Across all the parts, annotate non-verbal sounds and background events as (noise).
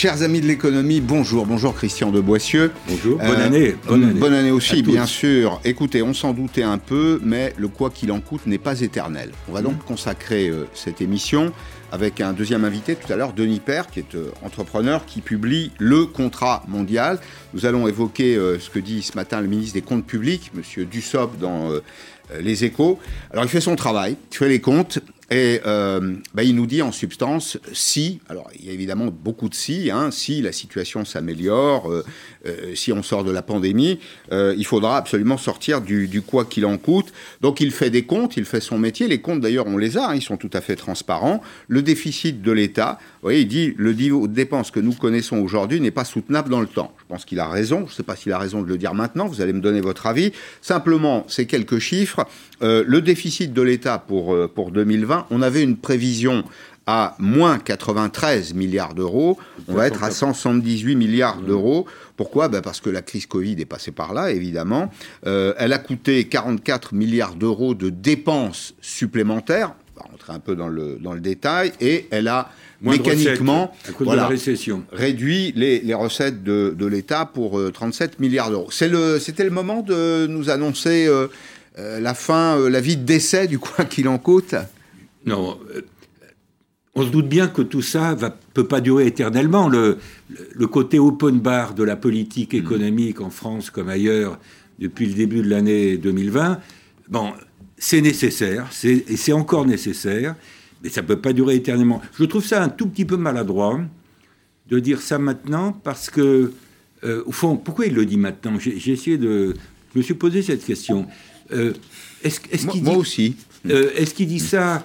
Chers amis de l'économie, bonjour, bonjour Christian de Boissieu. Bonjour, bonne année. Bonne année, bonne année aussi, bien sûr. Écoutez, on s'en doutait un peu, mais le quoi qu'il en coûte n'est pas éternel. On va donc mmh. consacrer euh, cette émission avec un deuxième invité tout à l'heure, Denis Père, qui est euh, entrepreneur, qui publie le contrat mondial. Nous allons évoquer euh, ce que dit ce matin le ministre des Comptes publics, M. Dussopt, dans Les Échos. Alors il fait son travail, il fait les comptes, et euh, bah, il nous dit en substance, si, alors il y a évidemment beaucoup de si, hein, si la situation s'améliore, euh, euh, si on sort de la pandémie, il faudra absolument sortir du, quoi qu'il en coûte. Donc il fait des comptes, il fait son métier. Les comptes d'ailleurs, on les a, hein, ils sont tout à fait transparents. Le déficit de l'État, voyez, il dit le niveau de dépenses que nous connaissons aujourd'hui n'est pas soutenable dans le temps. Je pense qu'il a raison. Je ne sais pas s'il a raison de le dire maintenant. Vous allez me donner votre avis. Simplement, ces quelques chiffres. le déficit de l'État pour, pour 2020, on avait une prévision à moins 93 milliards d'euros, on va être à 178 milliards d'euros. Pourquoi? Ben Parce que la crise Covid est passée par là, évidemment. Euh, elle a coûté 44 milliards d'euros de dépenses supplémentaires, on va rentrer un peu dans le, dans le détail, et elle a mécaniquement réduit les, recettes de, l'État pour 37 euh, milliards d'euros. C'était le, moment de nous annoncer euh, la fin, la vie de décès du quoi qu'il en coûte? Non. Euh, on se doute bien que tout ça ne peut pas durer éternellement. Le, côté open bar de la politique mm. économique en France comme ailleurs depuis le début de l'année 2020, bon, c'est nécessaire, et c'est encore nécessaire, mais ça ne peut pas durer éternellement. Je trouve ça un tout petit peu maladroit de dire ça maintenant parce que, euh, au fond, pourquoi il le dit maintenant? J'ai essayé de. Je me suis posé cette question. Euh, est-ce, moi, aussi. est-ce qu'il dit ça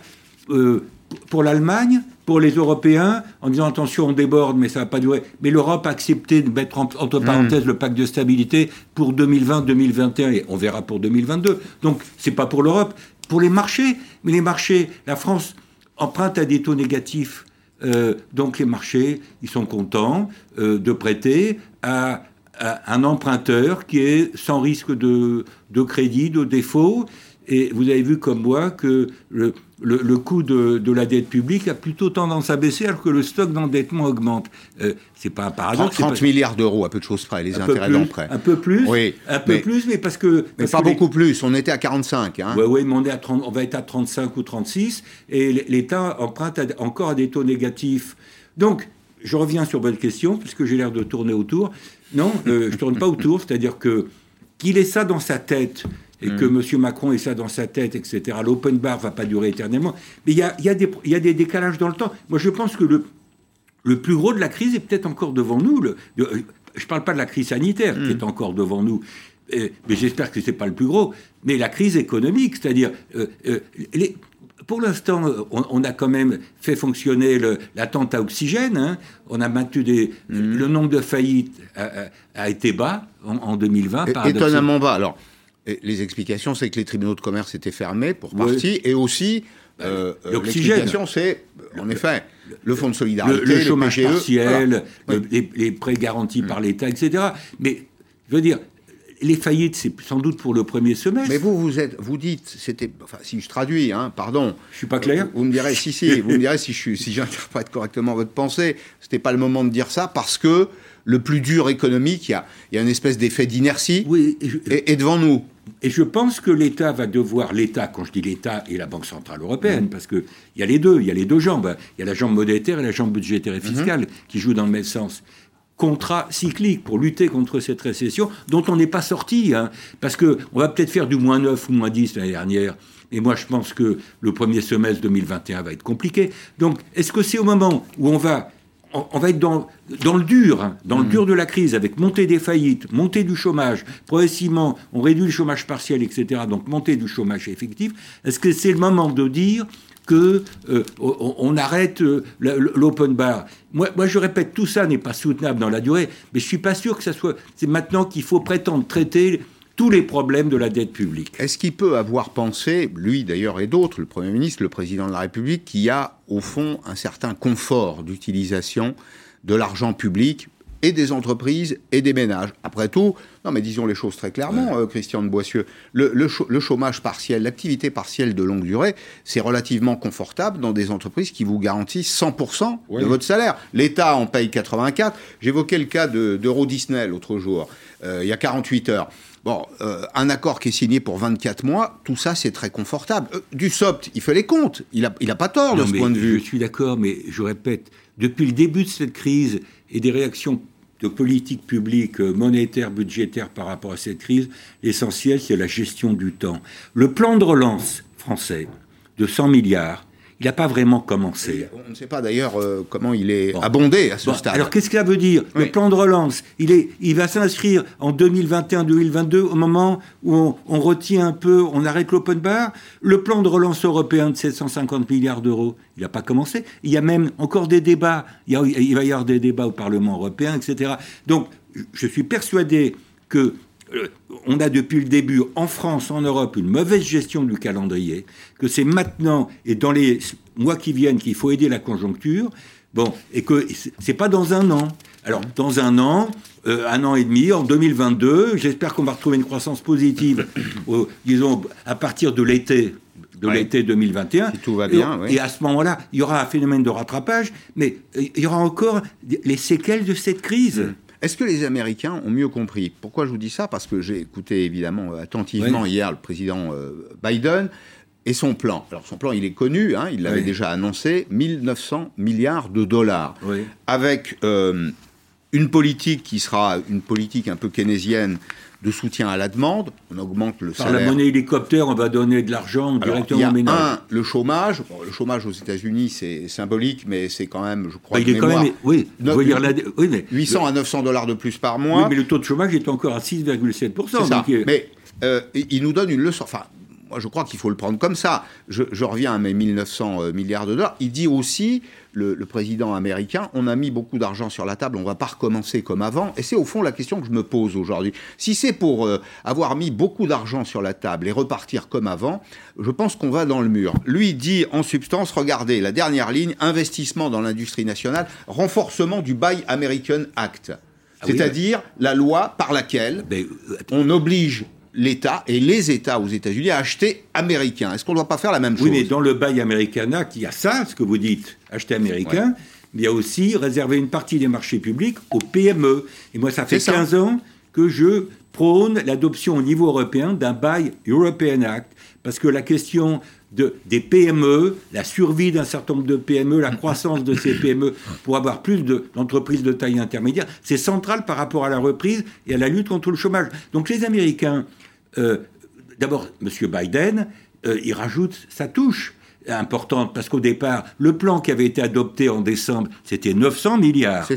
euh, pour l'Allemagne, pour les Européens, en disant attention, on déborde, mais ça va pas durer? Mais l'Europe a accepté de mettre entre parenthèses le pacte de stabilité pour 2020-2021 et on verra pour 2022. Donc c'est pas pour l'Europe, pour les marchés. Mais les marchés, la France emprunte à des taux négatifs. Euh, donc les marchés, ils sont contents euh, de prêter à, un emprunteur qui est sans risque de, crédit, de défaut. Et vous avez vu comme moi que le, coût de, la dette publique a plutôt tendance à baisser alors que le stock d'endettement augmente. Euh, c'est pas un paradoxe. 30, milliards d'euros, à peu de choses près, les intérêts d'emprunt. Un peu plus, oui, un peu plus, mais parce que... mais pas beaucoup plus, on était à 45. Hein. Oui, ouais, mais on, est à 30, on va être à 35 ou 36, et l'État emprunte encore à des taux négatifs. Donc, je reviens sur votre question, puisque j'ai l'air de tourner autour. Non, euh, je ne tourne pas autour, c'est-à-dire que qu'il ait ça dans sa tête, et que M. Mm. Macron ait ça dans sa tête, etc. L'open bar va pas durer éternellement. Mais il y a, y, a y a, des décalages dans le temps. Moi, je pense que le, le plus gros de la crise est peut-être encore devant nous. Le, je ne parle pas de la crise sanitaire qui mm. est encore devant nous, mais j'espère que ce n'est pas le plus gros. Mais la crise économique, c'est-à-dire... Euh, euh, les, pour l'instant, on, a quand même fait fonctionner l'attente à oxygène. Hein. On a maintenu des. Mm. Le nombre de faillites a, été bas en, en 2020. Étonnamment bas. Alors, les explications, c'est que les tribunaux de commerce étaient fermés pour partie, et aussi bah, euh, euh, l'explication, c'est en effet le fonds de solidarité, le, chômage partiel, les, prêts garantis par mm. l'État, etc. Mais je veux dire, les faillites, c'est sans doute pour le premier semestre. Mais vous, vous êtes, vous dites, c'était, enfin, si je traduis, hein, pardon. Je suis pas clair. Vous, me direz, si, si, vous me direz si je si j'interprète correctement votre pensée. C'était pas le moment de dire ça parce que le plus dur économique, il y a, il y a une espèce d'effet d'inertie, oui, et, devant nous. Et je pense que l'État va devoir, l'État, quand je dis l'État et la Banque Centrale Européenne, parce qu'il y a les deux, il y a les deux jambes. Il y a la jambe monétaire et la jambe budgétaire et fiscale mhm. qui jouent dans le même sens contrat cyclique pour lutter contre cette récession dont on n'est pas sorti. Hein, parce qu'on va peut-être faire du moins 9 ou moins 10 l'année dernière. Et moi, je pense que le premier semestre 2021 va être compliqué. Donc, est-ce que c'est au moment où on va on, va être dans, dans le dur, hein, dans le mmh. dur de la crise, avec montée des faillites, montée du chômage, progressivement, on réduit le chômage partiel, etc., donc montée du chômage effectif. Est-ce que c'est le moment de dire que euh, on, arrête euh, l'open bar? Moi, moi, je répète, tout ça n'est pas soutenable dans la durée, mais je suis pas sûr que ça soit. C'est maintenant qu'il faut prétendre traiter tous les problèmes de la dette publique. Est-ce qu'il peut avoir pensé, lui d'ailleurs et d'autres, le Premier ministre, le Président de la République, qu'il y a au fond un certain confort d'utilisation de l'argent public et des entreprises et des ménages? Après tout, non mais disons les choses très clairement, euh, Christian de Boissieu, le, le, chômage partiel, l'activité partielle de longue durée, c'est relativement confortable dans des entreprises qui vous garantissent 100% de votre salaire. L'État en paye 84. J'évoquais le cas d'Euro Disney l'autre jour, euh, il y a 48 heures. Bon, euh, un accord qui est signé pour 24 mois, tout ça c'est très confortable. du SOPT, il fait les comptes, il n'a il a pas tort de ce point de vue. Je suis d'accord, mais je répète, depuis le début de cette crise et des réactions de politique publique euh, monétaire, budgétaire par rapport à cette crise, l'essentiel, c'est la gestion du temps. Le plan de relance français de 100 milliards, il n'a pas vraiment commencé. On ne sait pas d'ailleurs euh, comment il est abondé à ce stade. Alors qu'est-ce que ça veut dire? Le plan de relance, il, est, il va s'inscrire en 2021-2022 au moment où on, retient un peu, on arrête l'open bar. Le plan de relance européen de 750 milliards d'euros, il n'a pas commencé. Il y a même encore des débats. Il, il va y avoir des débats au Parlement européen, etc. Donc je suis persuadé que on a depuis le début en France, en Europe, une mauvaise gestion du calendrier, que c'est maintenant et dans les mois qui viennent qu'il faut aider la conjoncture, bon, et que c'est pas dans un an. Alors, dans un an, euh, un an et demi, en 2022, j'espère qu'on va retrouver une croissance positive, (coughs) disons, à partir de l'été de l'été 2021. tout va bien, et, et à ce moment-là, il y aura un phénomène de rattrapage, mais il y aura encore les séquelles de cette crise. Mm. Est-ce que les Américains ont mieux compris? Pourquoi je vous dis ça? Parce que j'ai écouté évidemment attentivement hier le président euh, Biden et son plan. Alors son plan, il est connu, hein, il l'avait déjà annoncé, 1900 milliards de dollars, avec euh, une politique qui sera une politique un peu keynésienne de soutien à la demande, on augmente le salaire. Par la monnaie hélicoptère, on va donner de l'argent directement aux ménages. Un, le chômage. le chômage aux États-Unis, c'est symbolique, mais c'est quand même, je crois, bah, il est quand même, oui, dire la, oui, mais 800 à 900 dollars de plus par mois. Oui, mais le taux de chômage est encore à 6,7 C'est ça. Mais euh, il nous donne une leçon. Enfin, moi, je crois qu'il faut le prendre comme ça. Je, je reviens à mes 1900 euh, milliards de dollars. Il dit aussi le, président américain, on a mis beaucoup d'argent sur la table, on ne va pas recommencer comme avant. Et c'est au fond la question que je me pose aujourd'hui. Si c'est pour euh, avoir mis beaucoup d'argent sur la table et repartir comme avant, je pense qu'on va dans le mur. Lui dit en substance, regardez, la dernière ligne, investissement dans l'industrie nationale, renforcement du Buy American Act. Ah C'est-à-dire la loi par laquelle euh, on oblige l'État et les États aux États-Unis à acheter américain. Est-ce qu'on ne doit pas faire la même chose Oui, mais dans le Buy American Act, il y a ça, ce que vous dites, acheter américain, mais il y a aussi réserver une partie des marchés publics aux PME. Et moi, ça fait 15 ans que je prône l'adoption au niveau européen d'un Buy European Act, parce que la question de, des PME, la survie d'un certain nombre de PME, la croissance de ces PME pour avoir plus d'entreprises de, taille intermédiaire, c'est central par rapport à la reprise et à la lutte contre le chômage. Donc les Américains, d'abord, M. Biden, euh, il rajoute sa touche importante parce qu'au départ, le plan qui avait été adopté en décembre, c'était 900 milliards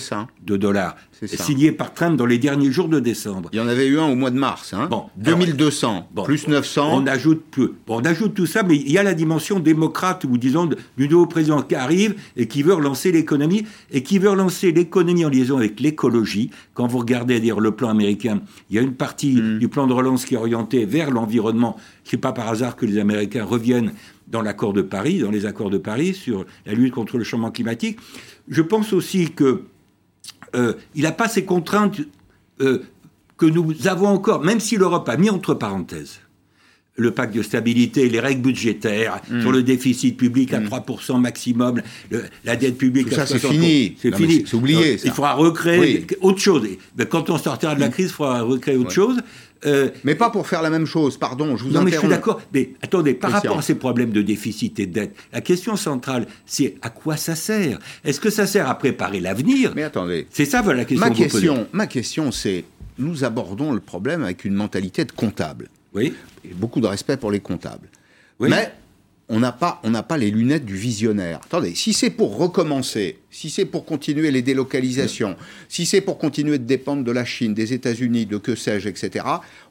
de dollars, signé par Trump dans les derniers jours de décembre. Il y en avait eu un au mois de mars, hein bon, 2200, plus 900. On ajoute, peu, on ajoute tout ça, mais il y a la dimension démocrate, ou disons, du nouveau président qui arrive et qui veut relancer l'économie, et qui veut relancer l'économie en liaison avec l'écologie. Quand vous regardez dire, le plan américain, il y a une partie mm. du plan de relance qui est orientée vers l'environnement. Ce n'est pas par hasard que les Américains reviennent dans l'accord de Paris, dans les accords de Paris sur la lutte contre le changement climatique. Je pense aussi que euh, n'a pas ces contraintes euh, que nous avons encore, même si l'Europe a mis entre parenthèses le pacte de stabilité, les règles budgétaires, hmm. sur le déficit public à 3% hmm. maximum, la dette publique à ça, c'est fini. C'est fini. C'est oublié. Il faudra recréer autre chose. quand on sortira de la hmm. crise, il faudra recréer autre chose. Euh, mais pas pour faire la même chose, pardon, je vous Non, mais je suis d'accord. Mais attendez, par rapport à ces problèmes de déficit et de dette, la question centrale, c'est à quoi ça sert? Est-ce que ça sert à préparer l'avenir? Mais attendez. C'est ça la question. Ma question, ma question, c'est nous abordons le problème avec une mentalité de comptable. Oui. beaucoup de respect pour les comptables. Oui. Mais on n'a pas, on pas les lunettes du visionnaire. Attendez, si c'est pour recommencer, si c'est pour continuer les délocalisations, si c'est pour continuer de dépendre de la Chine, des États-Unis, de que sais-je, etc.,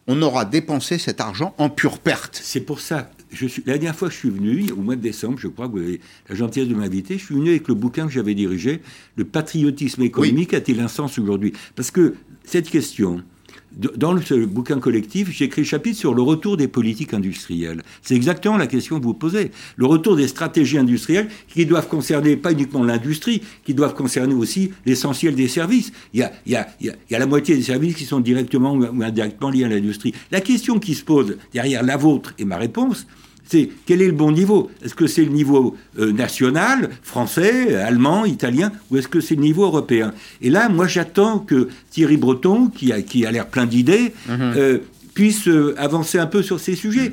on aura dépensé cet argent en pure perte. C'est pour ça. Je suis, la dernière fois que je suis venu, au mois de décembre, je crois que vous avez la gentillesse de m'inviter, je suis venu avec le bouquin que j'avais dirigé, Le patriotisme économique a-t-il un sens aujourd'hui? Parce que cette question, dans le bouquin collectif, j'ai écrit un chapitre sur le retour des politiques industrielles. C'est exactement la question que vous posez. Le retour des stratégies industrielles qui doivent concerner pas uniquement l'industrie, qui doivent concerner aussi l'essentiel des services. Il, y a, il y, a, la moitié des services qui sont directement ou indirectement liés à l'industrie. La question qui se pose derrière la vôtre et ma réponse, c'est quel est le bon niveau? Est-ce que c'est le niveau euh, national, français, allemand, italien, ou est-ce que c'est le niveau européen? Et là, moi, j'attends que Thierry Breton, qui a, qui a l'air plein d'idées, mhm. euh, puisse euh, avancer un peu sur ces sujets.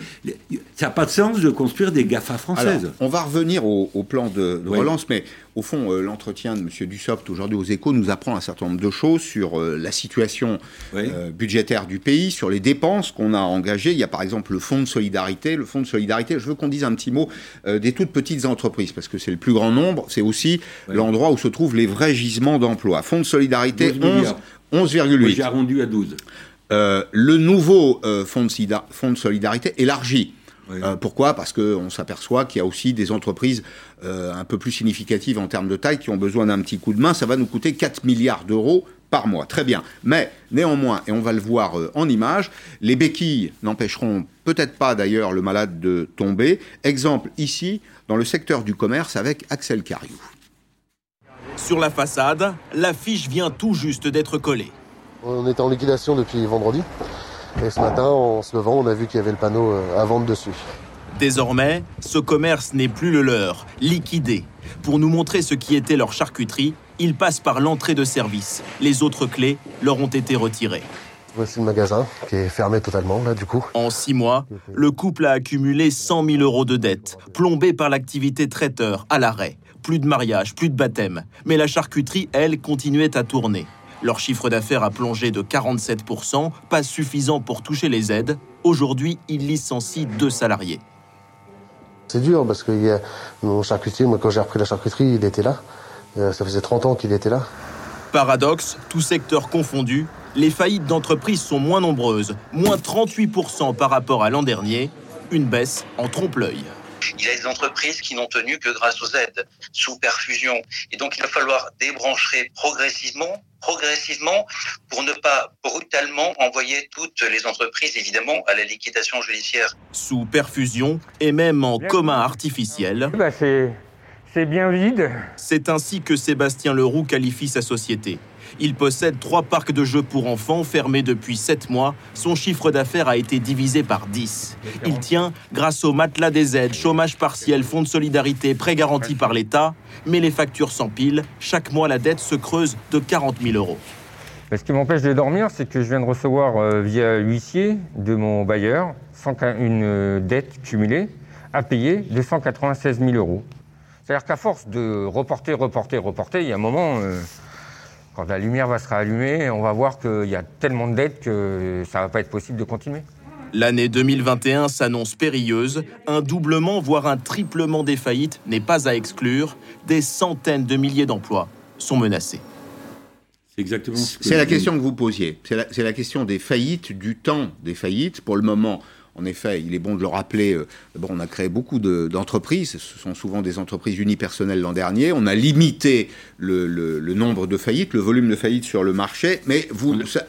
Ça n'a pas de sens de construire des GAFA françaises. on va revenir au, plan de, relance, mais au fond, euh, l'entretien de M. Dussopt aujourd'hui aux échos nous apprend un certain nombre de choses sur euh, la situation budgétaire du pays, sur les dépenses qu'on a engagées. Il y a par exemple le fonds de solidarité. Le fonds de solidarité, je veux qu'on dise un petit mot des toutes petites entreprises, parce que c'est le plus grand nombre. C'est aussi l'endroit où se trouvent les vrais gisements d'emploi. Fonds de solidarité, 11,8. 11, J'ai arrondi à 12. Euh, le nouveau euh, fonds, de solidarité élargi. Euh, pourquoi? Parce qu'on s'aperçoit qu'il y a aussi des entreprises un peu plus significatives en termes de taille qui ont besoin d'un petit coup de main. Ça va nous coûter 4 milliards d'euros par mois. Très bien. Mais néanmoins, et on va le voir en image, les béquilles n'empêcheront peut-être pas d'ailleurs le malade de tomber. Exemple ici, dans le secteur du commerce avec Axel Cariou. Sur la façade, l'affiche vient tout juste d'être collée. On était en liquidation depuis vendredi. Et ce matin, en se levant, on a vu qu'il y avait le panneau euh, à vendre dessus. Désormais, ce commerce n'est plus le leur, liquidé. Pour nous montrer ce qui était leur charcuterie, ils passent par l'entrée de service. Les autres clés leur ont été retirées. Voici le magasin qui est fermé totalement, là, du coup. En six mois, le couple a accumulé 100 000 euros de dettes, plombés par l'activité traiteur à l'arrêt. Plus de mariage, plus de baptême. Mais la charcuterie, elle, continuait à tourner. Leur chiffre d'affaires a plongé de 47%, pas suffisant pour toucher les aides. Aujourd'hui, ils licencient deux salariés. C'est dur parce que a mon charcutier, moi quand j'ai repris la charcuterie, il était là. Euh, ça faisait 30 ans qu'il était là. Paradoxe, tout secteur confondu, les faillites d'entreprises sont moins nombreuses, moins 38% par rapport à l'an dernier, une baisse en trompe-l'œil. Il y a des entreprises qui n'ont tenu que grâce aux aides, sous perfusion. Et donc, il va falloir débrancher progressivement, progressivement, pour ne pas brutalement envoyer toutes les entreprises, évidemment, à la liquidation judiciaire. Sous perfusion et même en commun artificiel. Bah, c'est bien vide. C'est ainsi que Sébastien Leroux qualifie sa société. Il possède trois parcs de jeux pour enfants fermés depuis 7 mois. Son chiffre d'affaires a été divisé par 10. Il tient grâce au matelas des aides, chômage partiel, fonds de solidarité, prêts garantis par l'État. Mais les factures s'empilent. Chaque mois, la dette se creuse de 40 000 euros. Ce qui m'empêche de dormir, c'est que je viens de recevoir euh, via l'huissier de mon bailleur une euh, dette cumulée à payer de 196 000 euros. C'est-à-dire qu'à force de reporter, reporter, reporter, il y a un moment, euh, quand la lumière va se rallumer, on va voir qu'il y a tellement de dettes que ça ne va pas être possible de continuer. L'année 2021 s'annonce périlleuse. Un doublement, voire un triplement des faillites n'est pas à exclure. Des centaines de milliers d'emplois sont menacés. C'est exactement C'est la question que vous posiez. C'est la, la, question des faillites, du temps des faillites. Pour le moment, en effet, il est bon de le rappeler, euh, d'abord on a créé beaucoup d'entreprises, ce sont souvent des entreprises unipersonnelles l'an dernier, on a limité le, nombre de faillites, le volume de faillites sur le marché, mais vous, ça,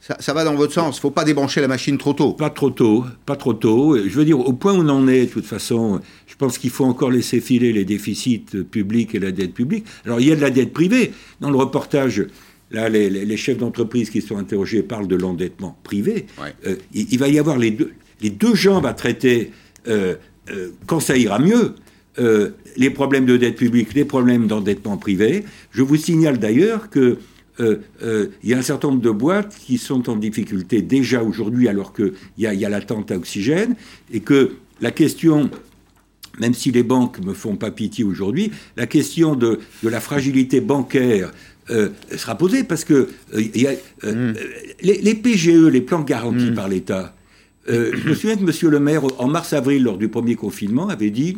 ça, va dans votre sens, il ne faut pas débrancher la machine trop tôt. Pas trop tôt, pas trop tôt. Je veux dire, au point où on en est, de toute façon, je pense qu'il faut encore laisser filer les déficits publics et la dette publique. Alors il y a de la dette privée. Dans le reportage, Là, les, chefs d'entreprise qui sont interrogés parlent de l'endettement privé. Euh, il, va y avoir les deux, les deux jambes à traiter euh, euh, quand ça ira mieux. les problèmes de dette publique, les problèmes d'endettement privé. Je vous signale d'ailleurs que il y a un certain nombre de boîtes qui sont en difficulté déjà aujourd'hui alors qu'il y a, y a l'attente à oxygène et que la question même si les banques me font pas pitié aujourd'hui, la question de, de, la fragilité bancaire euh, sera posée parce que euh, y a, euh, hmm. les, PGE, les plans garantis hmm. par l'État, je me souviens que M. Le Maire, en mars-avril, lors du premier confinement, avait dit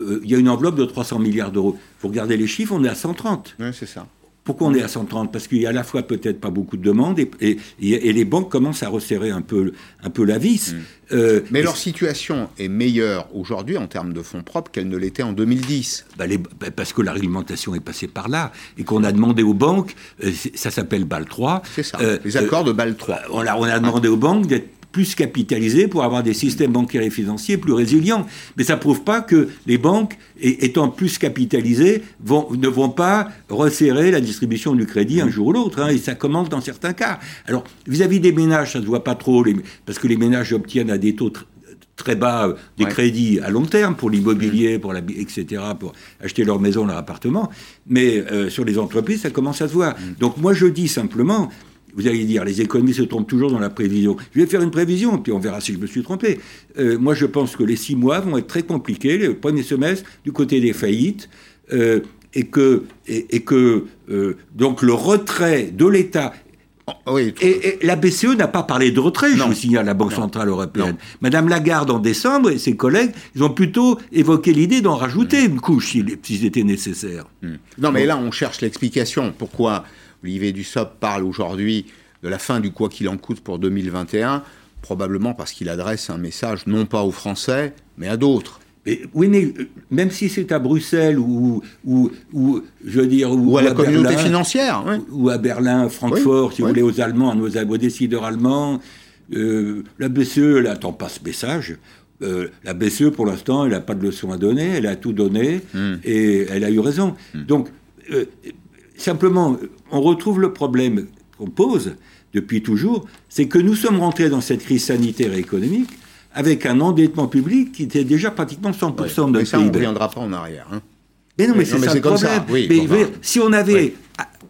il y a une enveloppe de 300 milliards d'euros. Vous regardez les chiffres, on est à 130. Oui, c'est ça. Pourquoi on est à 130 Parce qu'il y a à la fois peut-être pas beaucoup de demandes et, et, et, les banques commencent à resserrer un peu, un peu la vis. Mm. Euh, Mais leur situation est meilleure aujourd'hui en termes de fonds propres qu'elle ne l'était en 2010. Bah les, bah parce que la réglementation est passée par là et qu'on a demandé aux banques, euh, ça s'appelle BAL 3. C'est ça, euh, les accords de BAL 3. On a, on a demandé aux banques d'être plus capitalisés pour avoir des systèmes bancaires et financiers plus résilients. Mais ça ne prouve pas que les banques, étant plus capitalisées, vont, ne vont pas resserrer la distribution du crédit un jour ou l'autre. Hein, et ça commence dans certains cas. Alors, vis-à-vis des ménages, ça ne se voit pas trop, les, parce que les ménages obtiennent à des taux très bas euh, des crédits à long terme pour l'immobilier, pour la, etc., pour acheter leur maison, leur appartement. Mais euh, sur les entreprises, ça commence à se voir. Mm. Donc moi, je dis simplement, vous allez dire, les économistes se trompent toujours dans la prévision. Je vais faire une prévision, puis on verra si je me suis trompé. Euh, moi, je pense que les six mois vont être très compliqués, le premier semestre, du côté des faillites, euh, et que, et, que euh, donc le retrait de l'État. Oh, oui, et, la BCE n'a pas parlé de retrait, je vous signale, la Banque Centrale Européenne. Madame Lagarde, en décembre, et ses collègues, ils ont plutôt évoqué l'idée d'en rajouter une couche si, si c'était nécessaire. Hmm. Non, mais là, on cherche l'explication. Pourquoi Olivier Dussopt parle aujourd'hui de la fin du quoi qu'il en coûte pour 2021, probablement parce qu'il adresse un message non pas aux Français, mais à d'autres. oui, mais euh, même si c'est à Bruxelles ou, ou, ou, je veux dire, ou, à la communauté financière, ou à Berlin, Francfort, si vous voulez, aux Allemands, à nos, décideurs allemands, euh, la BCE n'attend pas ce message. Euh, la BCE, pour l'instant, elle n'a pas de leçon à donner, elle a tout donné hmm. et elle a eu raison. Hmm. Donc, simplement, on retrouve le problème qu'on pose depuis toujours, c'est que nous sommes rentrés dans cette crise sanitaire et économique avec un endettement public qui était déjà pratiquement 100% de notre ça, on ne reviendra pas en arrière. Hein. Mais non, mais, c'est ça le problème. mais, si on avait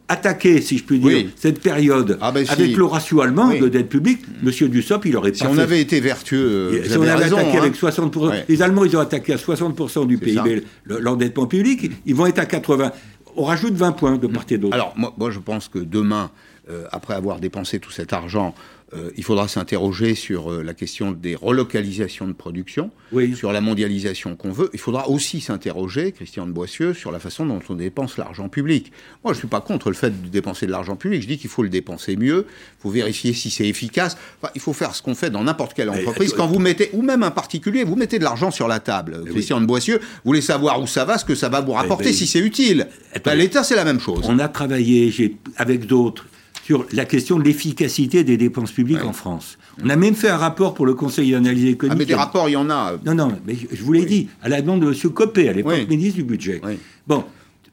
attaqué, si je puis dire, cette période ah, ben, avec le ratio allemand de dette publique, M. Dussopt, il aurait si pas Si on avait été vertueux, euh, si on avait attaqué avec 60%, hein. les Allemands, ils ont attaqué à 60% du PIB l'endettement public, ils vont être à 80% on rajoute 20 points de part et d'autre. Alors, moi, je pense que demain, euh, après avoir dépensé tout cet argent, euh, il faudra s'interroger sur euh, la question des relocalisations de production, sur la mondialisation qu'on veut. Il faudra aussi s'interroger, Christian de Boissieu, sur la façon dont on dépense l'argent public. Moi, je ne suis pas contre le fait de dépenser de l'argent public. Je dis qu'il faut le dépenser mieux. Il faut vérifier si c'est efficace. il faut faire ce qu'on fait dans n'importe quelle entreprise. Quand vous mettez, ou même un particulier, vous mettez de l'argent sur la table. Christian de Boissieu, vous voulez savoir où ça va, ce que ça va vous rapporter, si c'est utile. Ben, L'État, c'est la même chose. On a travaillé avec d'autres sur la question de l'efficacité des dépenses publiques en France. On a même fait un rapport pour le Conseil d'analyse économique. Ah, mais des rapports, il y en a. Non, non, mais je vous l'ai dit, à la demande de M. Copé, à l'époque ministre du Budget. Bon,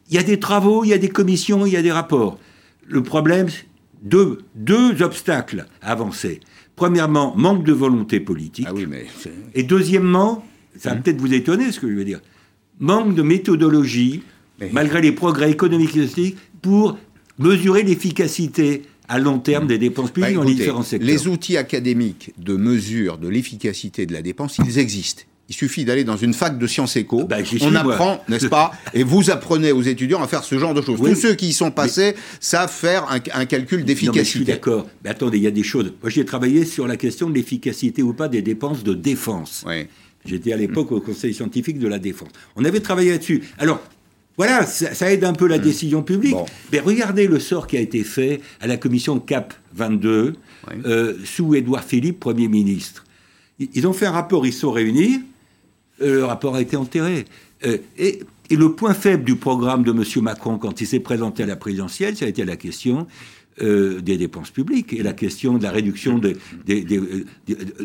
il y a des travaux, il y a des commissions, il y a des rapports. Le problème, deux, deux obstacles à avancer. Premièrement, manque de volonté politique. Ah oui, mais et deuxièmement, ça va hum. peut-être vous étonner ce que je veux dire, manque de méthodologie, malgré les progrès économiques et sociaux, pour mesurer l'efficacité à long terme des dépenses publiques bah, dans les différents secteurs. Les outils académiques de mesure de l'efficacité de la dépense, ils existent. Il suffit d'aller dans une fac de sciences éco. Bah, on apprend, n'est-ce pas (laughs) Et vous apprenez aux étudiants à faire ce genre de choses. Tous ceux qui y sont passés savent faire un, calcul d'efficacité. Je suis d'accord. Mais attendez, il y a des choses. Moi, j'ai travaillé sur la question de l'efficacité ou pas des dépenses de défense. J'étais à l'époque au Conseil scientifique de la défense. On avait travaillé là-dessus. Alors, voilà, ça, aide un peu la mmh. décision publique. Mais regardez le sort qui a été fait à la commission CAP 22 euh, sous Édouard Philippe, Premier ministre. Ils ont fait un rapport, ils se sont réunis, euh, le rapport a été enterré. Euh, et, et, le point faible du programme de M. Macron quand il s'est présenté à la présidentielle, ça a été la question euh, des dépenses publiques et la question de la réduction des, euh,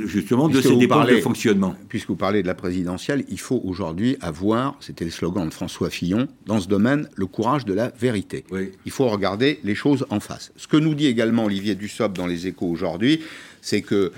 justement de ces dépenses de fonctionnement. Puisque vous parlez de la présidentielle, il faut aujourd'hui avoir, c'était le slogan de François Fillon, dans ce domaine, le courage de la vérité. Il faut regarder les choses en face. Ce que nous dit également Olivier Dussopt dans les échos aujourd'hui, c'est que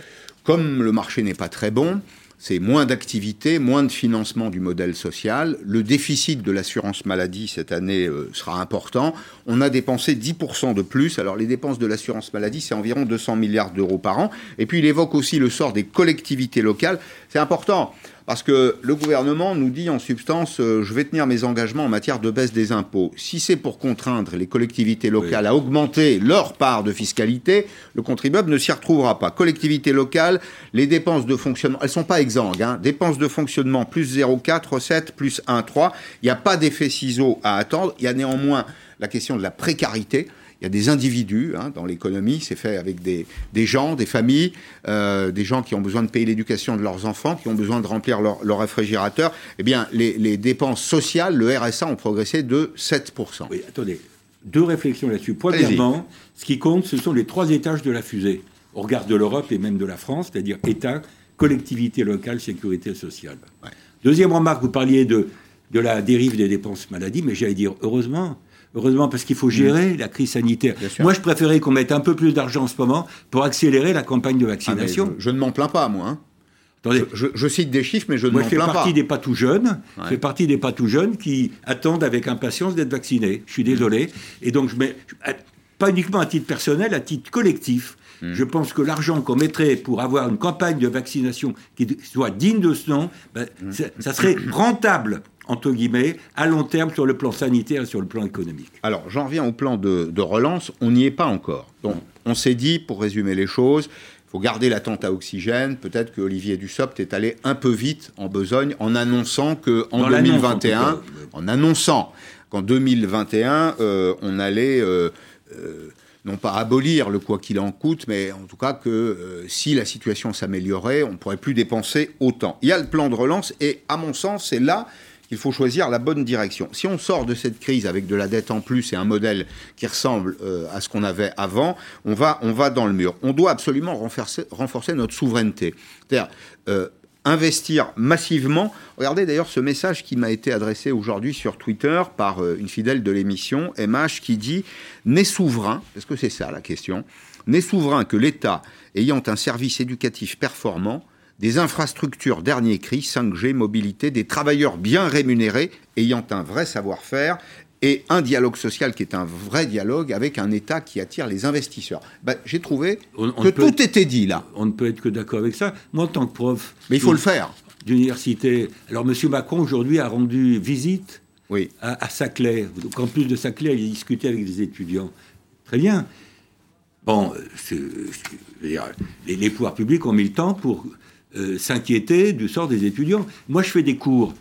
comme le marché n'est pas très bon, c'est moins d'activité, moins de financement du modèle social. Le déficit de l'assurance maladie cette année euh, sera important. On a dépensé 10% de plus. Alors les dépenses de l'assurance maladie, c'est environ 200 milliards d'euros par an. Et puis il évoque aussi le sort des collectivités locales. C'est important. Parce que le gouvernement nous dit en substance, euh, je vais tenir mes engagements en matière de baisse des impôts. Si c'est pour contraindre les collectivités locales à augmenter leur part de fiscalité, le contribuable ne s'y retrouvera pas. Collectivités locales, les dépenses de fonctionnement, elles sont pas exsangues. Hein. Dépenses de fonctionnement plus 0,4, recettes plus 1,3. Il n'y a pas d'effet ciseau à attendre. Il y a néanmoins la question de la précarité. Il y a des individus hein, dans l'économie, c'est fait avec des, des, gens, des familles, euh, des gens qui ont besoin de payer l'éducation de leurs enfants, qui ont besoin de remplir leur, leur réfrigérateur. Eh bien, les, les, dépenses sociales, le RSA, ont progressé de 7%. Oui, attendez, deux réflexions là-dessus. Premièrement, ce qui compte, ce sont les trois étages de la fusée, au regard de l'Europe et même de la France, c'est-à-dire État, collectivité locale, sécurité sociale. Ouais. Deuxième remarque, vous parliez de, de la dérive des dépenses maladie, mais j'allais dire, heureusement, Heureusement, parce qu'il faut gérer mmh. la crise sanitaire. Moi, je préférais qu'on mette un peu plus d'argent en ce moment pour accélérer la campagne de ah, vaccination. je, ne m'en plains pas, moi. Hein. Attendez, je, cite des chiffres, mais je ne m'en plains pas. Je fais partie des pas tout jeunes. Je fais partie des pas tout jeunes qui attendent avec impatience d'être vaccinés. Je suis désolé. Et donc, je mets, pas uniquement à titre personnel, à titre collectif. Mmh. Je pense que l'argent qu'on mettrait pour avoir une campagne de vaccination qui soit digne de ce nom, ben, mmh. ça serait rentable entre guillemets, à long terme sur le plan sanitaire et sur le plan économique. Alors, j'en reviens au plan de, relance. On n'y est pas encore. Donc, on s'est dit, pour résumer les choses, il faut garder l'attente à oxygène. Peut-être que Olivier Dussopt est allé un peu vite en besogne en annonçant qu'en 2021, en, annonçant qu'en 2021, euh, on allait... Euh, euh, non pas abolir le quoi qu'il en coûte, mais en tout cas que si la situation s'améliorait, on ne pourrait plus dépenser autant. Il y a le plan de relance et à mon sens, c'est là il faut choisir la bonne direction. Si on sort de cette crise avec de la dette en plus et un modèle qui ressemble euh, à ce qu'on avait avant, on va, on va dans le mur. On doit absolument renforcer, notre souveraineté. C'est-à-dire euh, investir massivement. Regardez d'ailleurs ce message qui m'a été adressé aujourd'hui sur Twitter par euh, une fidèle de l'émission, MH, qui dit N'est souverain, est-ce que c'est ça la question N'est souverain que l'État ayant un service éducatif performant des infrastructures dernier cri, 5G, mobilité, des travailleurs bien rémunérés, ayant un vrai savoir-faire, et un dialogue social qui est un vrai dialogue avec un État qui attire les investisseurs. Ben, J'ai trouvé que tout était dit là. On ne peut être que d'accord avec ça. Moi, en tant que prof... Mais il faut le faire. D'université... Alors, M. Macron, aujourd'hui, a rendu visite oui. à, Saclay. En plus de Saclay, il a discuté avec des étudiants. Très bien. Bon, les, les pouvoirs publics ont mis le temps pour euh, s'inquiéter du sort des étudiants. Moi, je fais des cours.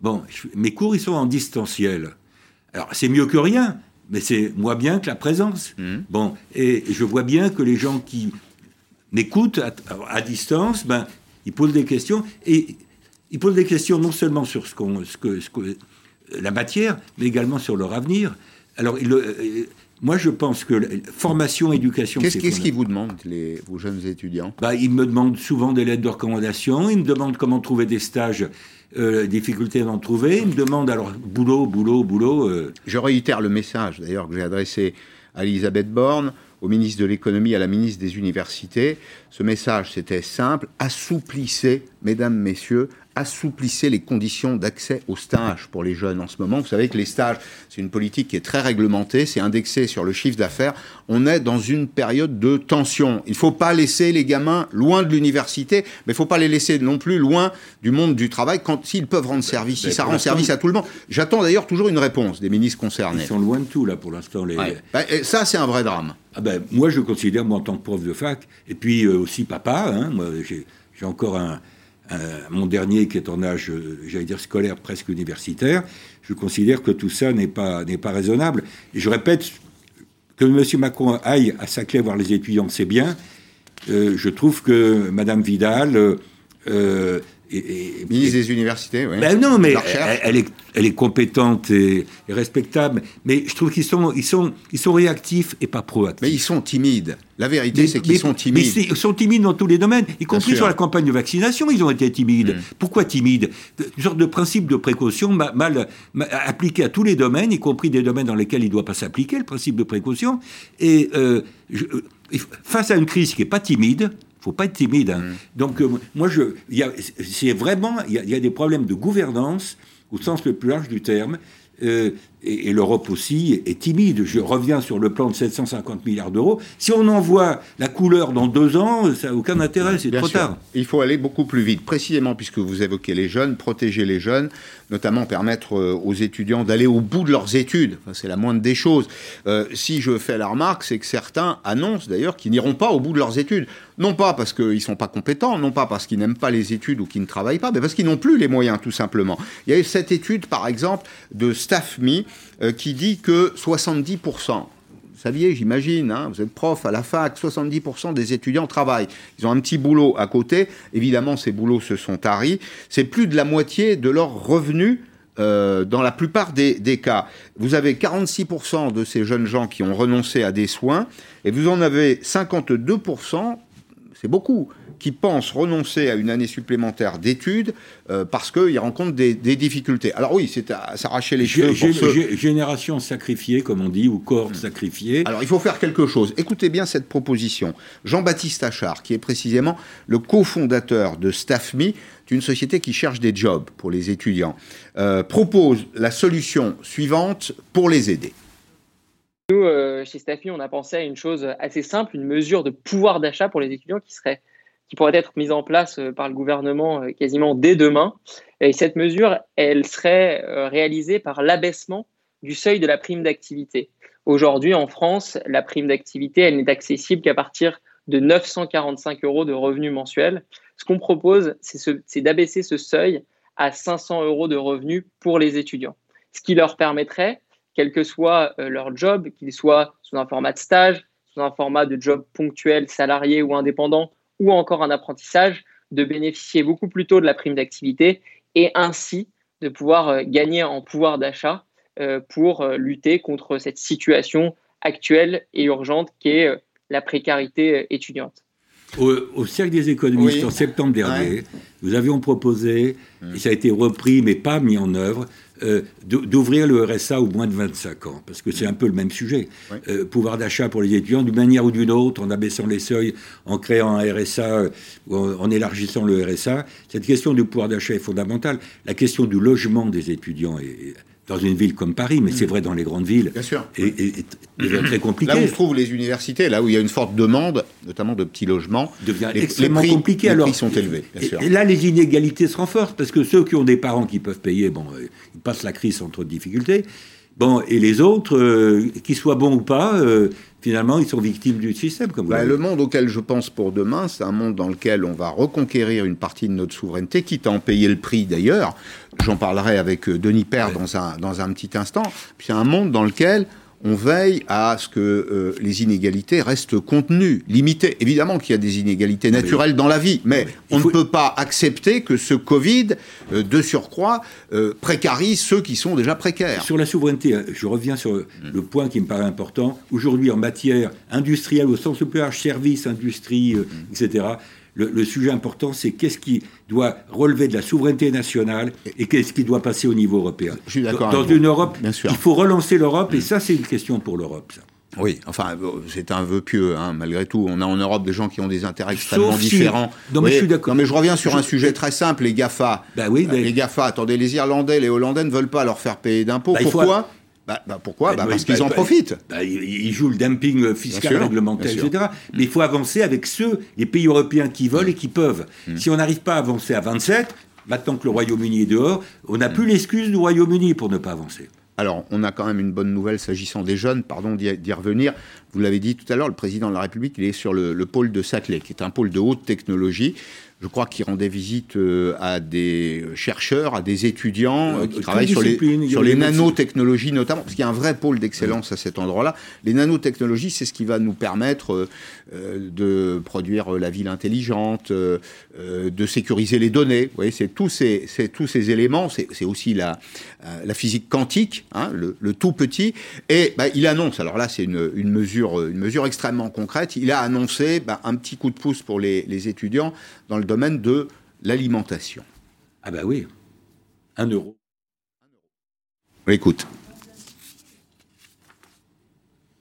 Bon, mes cours, ils sont en distanciel. Alors, c'est mieux que rien, mais c'est moins bien que la présence. Mmh. Bon, et, je vois bien que les gens qui m'écoutent à, distance, ben, ils posent des questions, et ils posent des questions non seulement sur ce, qu'on, ce, que, ce que, la matière, mais également sur leur avenir. Alors, il, euh, moi, je pense que formation, éducation. Qu'est-ce qu'ils vous demandent, les, vos jeunes étudiants bah, Ils me demandent souvent des lettres de recommandation, ils me demandent comment trouver des stages, euh, difficultés d'en trouver, ils me demandent alors boulot, boulot, boulot. Euh. Je réitère le message d'ailleurs que j'ai adressé à Elisabeth Borne, au ministre de l'économie, à la ministre des universités. Ce message, c'était simple assouplissez, mesdames, messieurs, assouplissez les conditions d'accès aux stages pour les jeunes en ce moment. Vous savez que les stages, c'est une politique qui est très réglementée, c'est indexé sur le chiffre d'affaires. On est dans une période de tension. Il ne faut pas laisser les gamins loin de l'université, mais il ne faut pas les laisser non plus loin du monde du travail quand s'ils peuvent rendre service, si ça rend service à tout le monde. J'attends d'ailleurs toujours une réponse des ministres concernés. Ils sont loin de tout là pour l'instant. Les... Bah, ça, c'est un vrai drame. Ah ben, moi, je considère, moi, en tant que prof de fac, et puis euh, aussi papa, hein, moi, j'ai encore un, euh, mon dernier qui est en âge, euh, j'allais dire scolaire, presque universitaire, je considère que tout ça n'est pas, n'est pas raisonnable. Et je répète, que M. Macron aille à Saclay voir les étudiants, c'est bien. Euh, je trouve que Mme Vidal et, Ministre des universités, oui. Ben non, mais elle, est, elle est compétente et, respectable. Mais je trouve qu'ils sont, ils sont, ils sont réactifs et pas proactifs. Mais ils sont timides. La vérité, c'est qu'ils sont timides. Mais ils sont timides dans tous les domaines, y compris sur la campagne de vaccination, ils ont été timides. Mm. Pourquoi timides? Une sorte de principe de précaution mal, appliqué à tous les domaines, y compris des domaines dans lesquels il ne doit pas s'appliquer, le principe de précaution. Et euh, euh, face à une crise qui n'est pas timide, faut pas être timide. Hein. Mm. Donc, euh, moi, je, c'est vraiment, il y, a des problèmes de gouvernance au sens le plus large du terme. Euh, et, l'Europe aussi est timide. Je reviens sur le plan de 750 milliards d'euros. Si on envoie la couleur dans deux ans, ça n'a aucun intérêt, c'est trop tard. Il faut aller beaucoup plus vite, précisément puisque vous évoquez les jeunes, protéger les jeunes, notamment permettre euh, aux étudiants d'aller au bout de leurs études. c'est la moindre des choses. Euh, si je fais la remarque, c'est que certains annoncent d'ailleurs qu'ils n'iront pas au bout de leurs études. Non pas parce qu'ils ne sont pas compétents, non pas parce qu'ils n'aiment pas les études ou qu'ils ne travaillent pas, mais parce qu'ils n'ont plus les moyens, tout simplement. Il y a eu cette étude, par exemple, de StaffMe, qui dit que 70%, vous saviez, j'imagine, hein, vous êtes prof à la fac, 70% des étudiants travaillent. Ils ont un petit boulot à côté. Évidemment, ces boulots se sont taris. C'est plus de la moitié de leurs revenus euh, dans la plupart des, cas. Vous avez 46% de ces jeunes gens qui ont renoncé à des soins et vous en avez 52%, c'est beaucoup, qui pensent renoncer à une année supplémentaire d'études euh, parce qu'ils rencontrent des, des, difficultés. Alors oui, c'est à s'arracher les cheveux. Pour ceux... Génération sacrifiée, comme on dit, ou cohorte sacrifiée. Alors il faut faire quelque chose. Écoutez bien cette proposition. Jean-Baptiste Achard, qui est précisément le cofondateur de StaffMe, une société qui cherche des jobs pour les étudiants, euh, propose la solution suivante pour les aider. Nous, euh, chez Staffy, on a pensé à une chose assez simple, une mesure de pouvoir d'achat pour les étudiants qui serait qui pourrait être mise en place euh, par le gouvernement euh, quasiment dès demain. Et cette mesure, elle serait euh, réalisée par l'abaissement du seuil de la prime d'activité. Aujourd'hui, en France, la prime d'activité, elle n'est accessible qu'à partir de 945 euros de revenus mensuels. Ce qu'on propose, c'est d'abaisser ce seuil à 500 euros de revenus pour les étudiants. Ce qui leur permettrait, quel que soit leur job, qu'il soit sous un format de stage, sous un format de job ponctuel, salarié ou indépendant, ou encore un apprentissage, de bénéficier beaucoup plus tôt de la prime d'activité et ainsi de pouvoir euh, gagner en pouvoir d'achat euh, pour euh, lutter contre cette situation actuelle et urgente qui est la précarité étudiante. Au, Cercle des économistes, en septembre dernier, nous avions proposé, mmh. et ça a été repris mais pas mis en œuvre, euh, d'ouvrir le RSA aux moins de 25 ans, parce que c'est un peu le même sujet. Euh, pouvoir d'achat pour les étudiants, d'une manière ou d'une autre, en abaissant les seuils, en créant un RSA, ou en, élargissant le RSA. Cette question du pouvoir d'achat est fondamentale. La question du logement des étudiants est, dans une ville comme Paris, mais c'est mm. vrai dans les grandes villes, Bien sûr. Et, très compliqué. Là où se trouvent les universités, là où il y a une forte demande, notamment de petits logements, devient extrêmement compliqué. Les alors, prix sont élevés. Bien sûr. Et, là, les inégalités se renforcent parce que ceux qui ont des parents qui peuvent payer, bon, euh, ils passent la crise sans trop de difficultés. Bon, et les autres, euh, qu'ils soient bons ou pas, euh, finalement, ils sont victimes du système. Comme bah, le monde auquel je pense pour demain, c'est un monde dans lequel on va reconquérir une partie de notre souveraineté, quitte à en payer le prix d'ailleurs. J'en parlerai avec euh, Denis Père dans, un, dans un petit instant. C'est un monde dans lequel on veille à ce que euh, les inégalités restent contenues, limitées. Évidemment qu'il y a des inégalités naturelles dans la vie, mais on ne peut pas accepter que ce Covid, euh, de surcroît, euh, précarise ceux qui sont déjà précaires. Sur la souveraineté, hein, je reviens sur mm. le point qui me paraît important. Aujourd'hui, en matière industrielle, au sens plus large, services, industrie, mm. etc., le, sujet important, c'est qu'est-ce qui doit relever de la souveraineté nationale et qu'est-ce qui doit passer au niveau européen. Je suis d'accord. Dans une Europe, Bien sûr. il faut relancer l'Europe et ça, c'est une question pour l'Europe. Oui, enfin, c'est un vœu pieux, hein, malgré tout. On a en Europe des gens qui ont des intérêts extrêmement différents. Non, mais je suis d'accord. Non, mais je reviens sur un sujet très simple, les GAFA. Ben oui, Les GAFA, attendez, les Irlandais, les Hollandais ne veulent pas leur faire payer d'impôts. Bah, Pourquoi? Bah, bah, pourquoi bah, Parce qu'ils en profitent. ils jouent le dumping fiscal réglementaire, etc. Mais il faut avancer avec ceux, les pays européens qui veulent et qui peuvent. Mm. Si on n'arrive pas à avancer à 27, maintenant que le Royaume-Uni est dehors, on n'a mm. plus l'excuse du Royaume-Uni pour ne pas avancer. Alors, on a quand même une bonne nouvelle s'agissant des jeunes, pardon d'y revenir. Vous l'avez dit tout à l'heure, le président de la République, il est sur le, le pôle de Saclay, qui est un pôle de haute technologie je crois qu'il rendait visite euh, à des chercheurs, à des étudiants euh, qui travaillent sur les, sur les nanotechnologies notamment, parce qu'il y a un vrai pôle d'excellence à cet endroit-là. Les nanotechnologies, c'est ce qui va nous permettre euh, de produire la ville intelligente, de sécuriser les données. Vous voyez, c'est tous ces, tous ces éléments. C'est aussi la, la physique quantique, hein, le, le, tout petit. Et bah, il annonce, alors là, c'est une, une, mesure, une mesure extrêmement concrète. Il a annoncé bah, un petit coup de pouce pour les, les étudiants dans le domaine de l'alimentation. Ah ben oui, un euro. Écoute.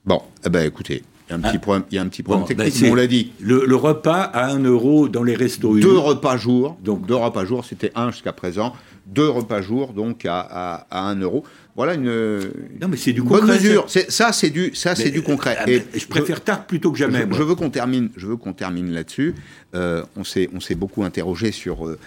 Bon, eh ben écoutez, il y a un petit ah. problème, il y a un petit problème technique, ben, on l'a dit. Le, repas à un euro dans les restos. Deux repas jour, donc deux repas jour, c'était un jusqu'à présent. Deux repas jour, donc à, à, 1 euro. Voilà une, non, mais c'est du bonne mesure. Ça, c'est du, ça, c'est du concret. Ah, Et je préfère tard plutôt que jamais. Je, veux qu'on termine, je veux qu'on termine là-dessus. Euh, on s'est, on s'est beaucoup interrogé sur euh,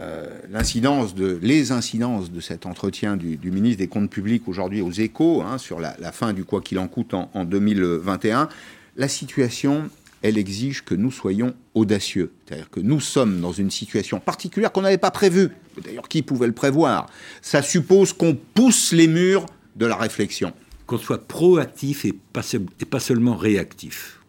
euh, l'incidence de, les incidences de cet entretien du, ministre des Comptes Publics aujourd'hui aux Échos hein, sur la, fin du quoi qu'il en coûte en, en 2021. La situation elle exige que nous soyons audacieux. C'est-à-dire que nous sommes dans une situation particulière qu'on n'avait pas prévue. D'ailleurs, qui pouvait le prévoir? Ça suppose qu'on pousse les murs de la réflexion. Qu'on soit proactif et pas, et pas seulement réactif.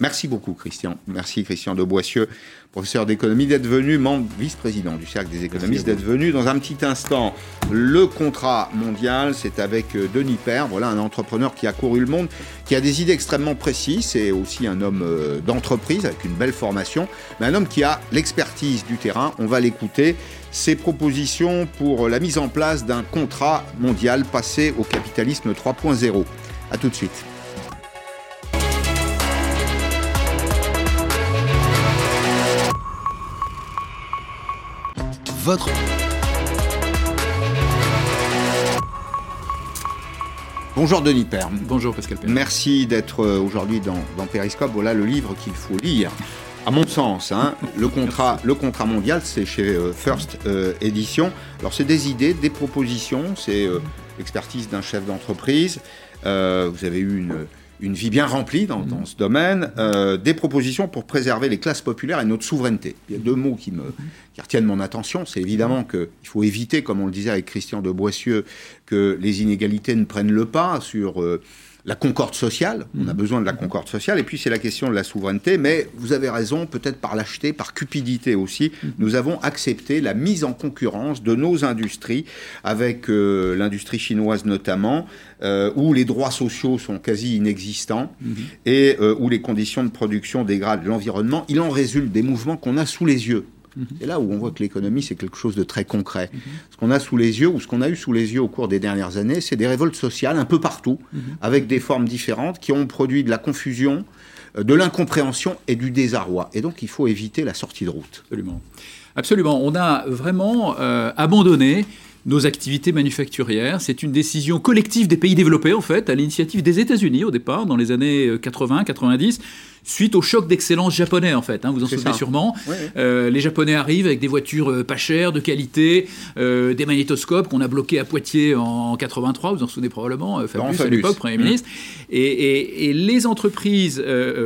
Merci beaucoup, Christian. Merci, Christian de Boissieu, professeur d'économie, d'être venu, membre vice-président du Cercle des économistes, d'être venu. Dans un petit instant, le contrat mondial, c'est avec euh, Denis Père, voilà un entrepreneur qui a couru le monde, qui a des idées extrêmement précises, c'est aussi un homme euh, d'entreprise avec une belle formation, mais un homme qui a l'expertise du terrain. On va l'écouter. Ses propositions pour la mise en place d'un contrat mondial passé au capitalisme 3.0. A tout de suite. Votre... Bonjour Denis Perm. Bonjour Pascal Perm. Merci d'être euh, aujourd'hui dans, dans Periscope. Voilà le livre qu'il faut lire. À mon sens, hein, (laughs) le, contrat, le contrat mondial, c'est chez euh, First euh, Edition. Alors, c'est des idées, des propositions, c'est l'expertise d'un chef d'entreprise. vous avez eu une, une vie bien remplie dans, ce domaine, euh, des propositions pour préserver les classes populaires et notre souveraineté. Il y a deux mots qui, me, qui retiennent mon attention. C'est évidemment qu'il faut éviter, comme on le disait avec Christian de Boissieu, que les inégalités ne prennent le pas sur euh, la concorde sociale. On a mhm. besoin de la concorde sociale. Et puis, c'est la question de la souveraineté. Mais vous avez raison, peut-être par lâcheté, par cupidité aussi, mhm. nous avons accepté la mise en concurrence de nos industries, avec euh, l'industrie chinoise notamment, euh, où les droits sociaux sont quasi inexistants mhm. et euh, où les conditions de production dégradent l'environnement. Il en résulte des mouvements qu'on a sous les yeux. C'est là où on voit que l'économie, c'est quelque chose de très concret. Ce qu'on a sous les yeux, ou ce qu'on a eu sous les yeux au cours des dernières années, c'est des révoltes sociales un peu partout, avec des formes différentes, qui ont produit de la confusion, euh, de l'incompréhension et du désarroi. Et donc, il faut éviter la sortie de route. Absolument. Absolument. On a vraiment euh, abandonné nos activités manufacturières. C'est une décision collective des pays développés, en fait, à l'initiative des États-Unis au départ, dans les années 80-90 euh, suite au choc d'excellence japonais, en fait. Hein, vous en souvenez sûrement. Euh, les Japonais arrivent avec des voitures euh, pas chères, de qualité, euh, des magnétoscopes qu'on a bloqués à Poitiers en 83, vous en souvenez probablement, Fabius, à l'époque, Premier ministre. Et, les entreprises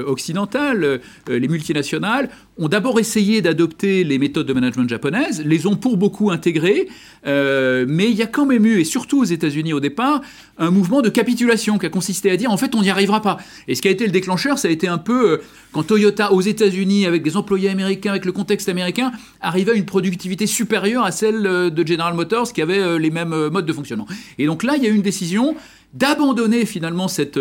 occidentales, les multinationales, ont d'abord essayé d'adopter les méthodes de management japonaises, les ont pour beaucoup intégrées, mais il y a quand même eu, et surtout aux États-Unis au départ, un mouvement de capitulation qui a consisté à dire en fait on n'y arrivera pas. Et ce qui a été le déclencheur, ça a été un peu euh, quand Toyota aux États-Unis, avec des employés américains, avec le contexte américain, arrivait à une productivité supérieure à celle euh, de General Motors qui avait euh, les mêmes modes de fonctionnement. Et donc là, il y a eu une décision d'abandonner finalement cette,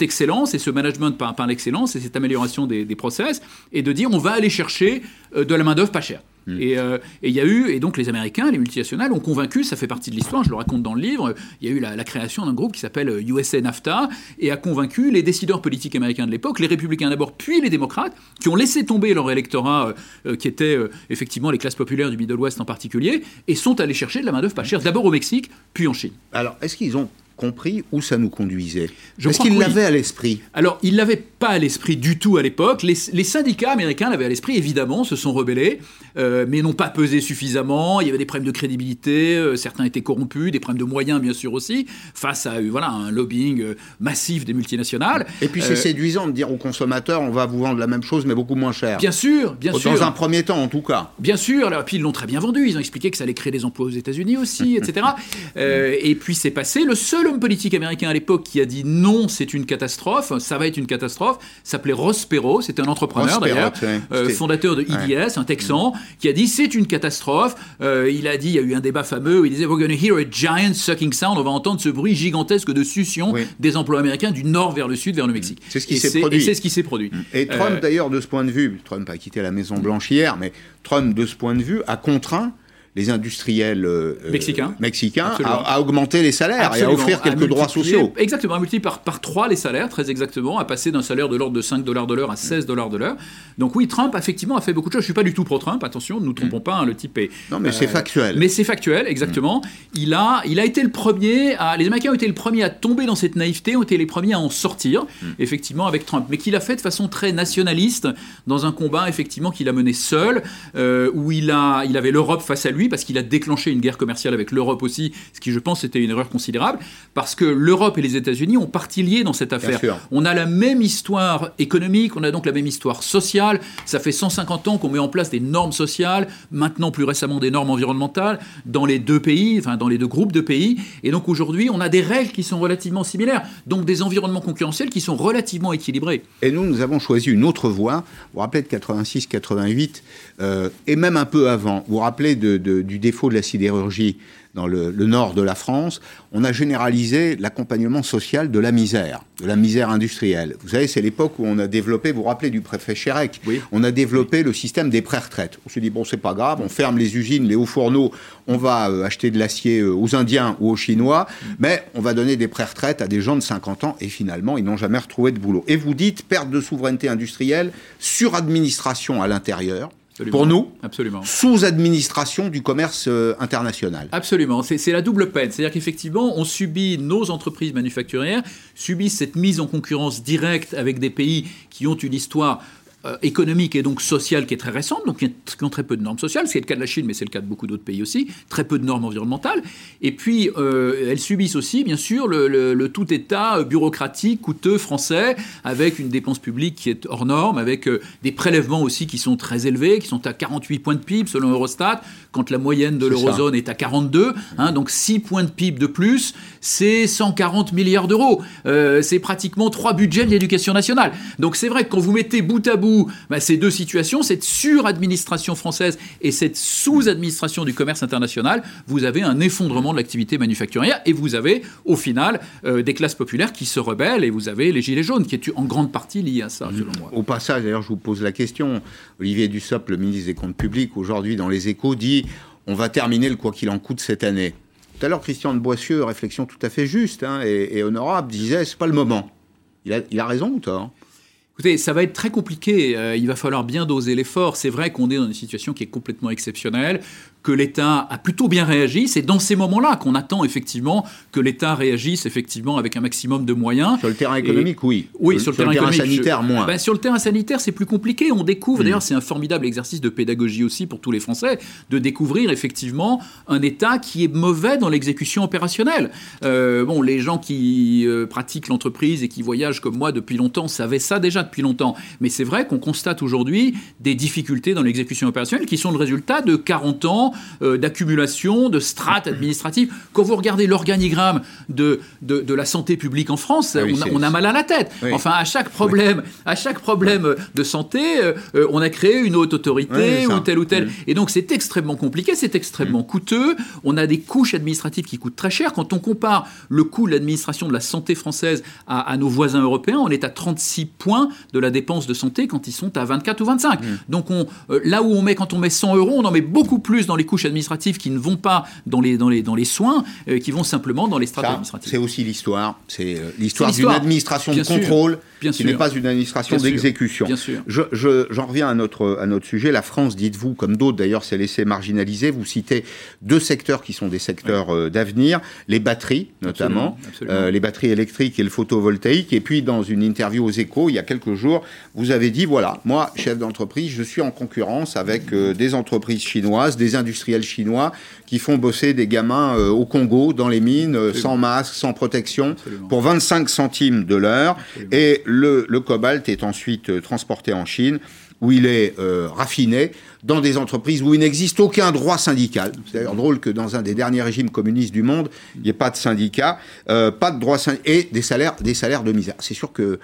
excellence et ce management par, par l'excellence et cette amélioration des, des process et de dire on va aller chercher de la main-d'œuvre pas chère. Mm. Euh, et il y a eu, et donc les Américains, les multinationales ont convaincu, ça fait partie de l'histoire, je le raconte dans le livre, il y a eu la, création d'un groupe qui s'appelle USA NAFTA et a convaincu les décideurs politiques américains de l'époque, les républicains d'abord, puis les démocrates, qui ont laissé tomber leur électorat, euh, euh, qui était effectivement les classes populaires du Middle West en particulier, et sont allés chercher de la main-d'œuvre pas chère, d'abord au Mexique, puis en Chine. Alors, est-ce qu'ils ont compris où ça nous conduisait Est-ce qu'il l'avait à l'esprit? Alors, il l'avait pas à l'esprit du tout à l'époque. Les, syndicats américains l'avaient à l'esprit, évidemment, se sont rebellés, euh, mais n'ont pas pesé suffisamment. Il y avait des problèmes de crédibilité, euh, certains étaient corrompus, des problèmes de moyens, bien sûr aussi, face à euh, voilà, un lobbying massif des multinationales. Et puis c'est séduisant de dire aux consommateurs, on va vous vendre la même chose, mais beaucoup moins cher. Bien sûr, bien sûr. Dans un premier temps, en tout cas. Bien sûr. Alors, puis ils l'ont très bien vendu. Ils ont expliqué que ça allait créer des emplois aux États-Unis aussi, etc. (laughs) et puis c'est passé. Le seul homme politique américain à l'époque qui a dit non, c'est une catastrophe, ça va être une catastrophe, s'appelait Ross Perot, c'était un entrepreneur d'ailleurs, euh, fondateur de IDS, un Texan, qui a dit c'est une catastrophe. Euh, il a dit, il y a eu un débat fameux où il disait We're going to hear a giant sucking sound, on va entendre ce bruit gigantesque de succion des emplois américains du nord vers le sud, vers le Mexique. C'est ce qui s'est produit. Et c'est ce qui s'est produit. Et Trump, euh, d'ailleurs, de ce point de vue, Trump a quitté la Maison Blanche hier, mais Trump, de ce point de vue, a contraint les industriels euh, mexicains, mexicains à, augmenter les salaires et à offrir quelques droits sociaux. Exactement, à multiplier par, par 3 les salaires, très exactement, à passer d'un salaire de l'ordre de 5 dollars de l'heure à 16 dollars de l'heure. Donc oui, Trump, effectivement, a fait beaucoup de choses. Je ne suis pas du tout pro-Trump, attention, ne nous trompons mm. pas, hein, le type est... Non, mais c'est euh, factuel. Mais c'est factuel, exactement. Mm. Il, a, il a été le premier, à, les Américains ont été les premiers à tomber dans cette naïveté, ont été les premiers à en sortir, mm. effectivement, avec Trump. Mais qu'il a fait de façon très nationaliste, dans un combat, effectivement, qu'il a mené seul, euh, où il, a, il avait l'Europe face à lui, parce qu'il a déclenché une guerre commerciale avec l'Europe aussi, ce qui je pense était une erreur considérable, parce que l'Europe et les États-Unis ont partie liée dans cette affaire. On a la même histoire économique, on a donc la même histoire sociale. Ça fait 150 ans qu'on met en place des normes sociales, maintenant plus récemment des normes environnementales dans les deux pays, enfin dans les deux groupes de pays. Et donc aujourd'hui, on a des règles qui sont relativement similaires, donc des environnements concurrentiels qui sont relativement équilibrés. Et nous, nous avons choisi une autre voie. Vous vous rappelez de 86, 88, euh, et même un peu avant. Vous vous rappelez du défaut de la sidérurgie dans le, nord de la France, on a généralisé l'accompagnement social de la misère, de la misère industrielle. Vous savez, c'est l'époque où on a développé, vous vous rappelez du préfet Chérec, on a développé le système des pré-retraites. On s'est dit, bon, c'est pas grave, on ferme les usines, les hauts fourneaux, on va euh, acheter de l'acier euh, aux Indiens ou aux Chinois, mais on va donner des pré-retraites à des gens de 50 ans et finalement, ils n'ont jamais retrouvé de boulot. Et vous dites, perte de souveraineté industrielle, suradministration à l'intérieur, pour nous, Absolument. sous administration du commerce euh, international. Absolument, c'est la double peine. C'est-à-dire qu'effectivement, on subit, nos entreprises manufacturières subissent cette mise en concurrence directe avec des pays qui ont une histoire euh, économique et donc sociale qui est très récente, donc qui ont très peu de normes sociales. C'est le cas de la Chine, mais c'est le cas de beaucoup d'autres pays aussi. Très peu de normes environnementales. Et puis, euh, elles subissent aussi, bien sûr, le, tout état bureaucratique, coûteux français, avec une dépense publique qui est hors norme, avec euh, des prélèvements aussi qui sont très élevés, qui sont à 48 points de PIB selon Eurostat, quand la moyenne de l'eurozone est, à 42. Hein, donc 6 points de PIB de plus, c'est 140 milliards d'euros. c'est pratiquement trois budgets de l'éducation nationale. Donc c'est vrai que quand vous mettez bout à bout bah, ces deux situations, cette suradministration française et cette sous-administration du commerce international, vous avez un effondrement de l'activité manufacturière et vous avez au final euh, des classes populaires qui se rebellent et vous avez les gilets jaunes qui est en grande partie lié à ça. Au passage, d'ailleurs, je vous pose la question. Olivier Dussopt, le ministre des Comptes Publics, aujourd'hui dans les échos, dit on va terminer le quoi qu'il en coûte cette année. Tout à l'heure, Christian de Boissieu, réflexion tout à fait juste hein, et, honorable, disait c'est pas le moment. Il a, il a raison ou Écoutez, ça va être très compliqué. Euh, il va falloir bien doser l'effort. C'est vrai qu'on est dans une situation qui est complètement exceptionnelle que l'État a plutôt bien réagi. C'est dans ces moments-là qu'on attend effectivement que l'État réagisse effectivement avec un maximum de moyens. Sur le terrain économique, oui. Oui, sur, le, terrain, sanitaire, moins. Ben, sur le terrain sanitaire, c'est plus compliqué. On découvre, hmm. d'ailleurs, c'est un formidable exercice de pédagogie aussi pour tous les Français, de découvrir effectivement un État qui est mauvais dans l'exécution opérationnelle. Euh, bon, les gens qui euh, pratiquent l'entreprise et qui voyagent comme moi depuis longtemps savaient ça déjà depuis longtemps. Mais c'est vrai qu'on constate aujourd'hui des difficultés dans l'exécution opérationnelle qui sont le résultat de 40 ans euh, d'accumulation, de strates administratives. Quand vous regardez l'organigramme de, de, la santé publique en France, ah on, a, mal à la tête. Enfin, à chaque problème, à chaque problème de santé, euh, euh, on a créé une haute autorité ou telle ou telle. Et donc, c'est extrêmement compliqué, c'est extrêmement mm. coûteux. On a des couches administratives qui coûtent très cher. Quand on compare le coût de l'administration de la santé française à, nos voisins européens, on est à 36 points de la dépense de santé quand ils sont à 24 ou 25. Mm. Donc, on, là où on met, quand on met 100 euros, on en met beaucoup plus dans les couches administratives qui ne vont pas dans les, dans les, dans les soins, euh, qui vont simplement dans les strates administratives. C'est aussi l'histoire. C'est euh, l'histoire d'une administration de contrôle qui n'est pas une administration d'exécution. J'en je, j'en reviens à notre, à notre sujet. La France, dites-vous, comme d'autres d'ailleurs, s'est laissée marginaliser. Vous citez deux secteurs qui sont des secteurs euh, d'avenir, les batteries notamment, les batteries électriques et le photovoltaïque. Et puis dans une interview aux échos, il y a quelques jours, vous avez dit, voilà, moi, chef d'entreprise, je suis en concurrence avec des entreprises chinoises, des industriels chinois qui font bosser des gamins euh, au Congo, dans les mines, euh, sans masque, sans protection, pour 25 centimes de l'heure. Et le, le, cobalt est ensuite euh, transporté en Chine, où il est raffiné dans des entreprises où il n'existe aucun droit syndical. C'est d'ailleurs drôle que dans un des derniers régimes communistes du monde, il n'y ait pas de syndicat, pas de droit et des salaires, des salaires de misère. C'est sûr que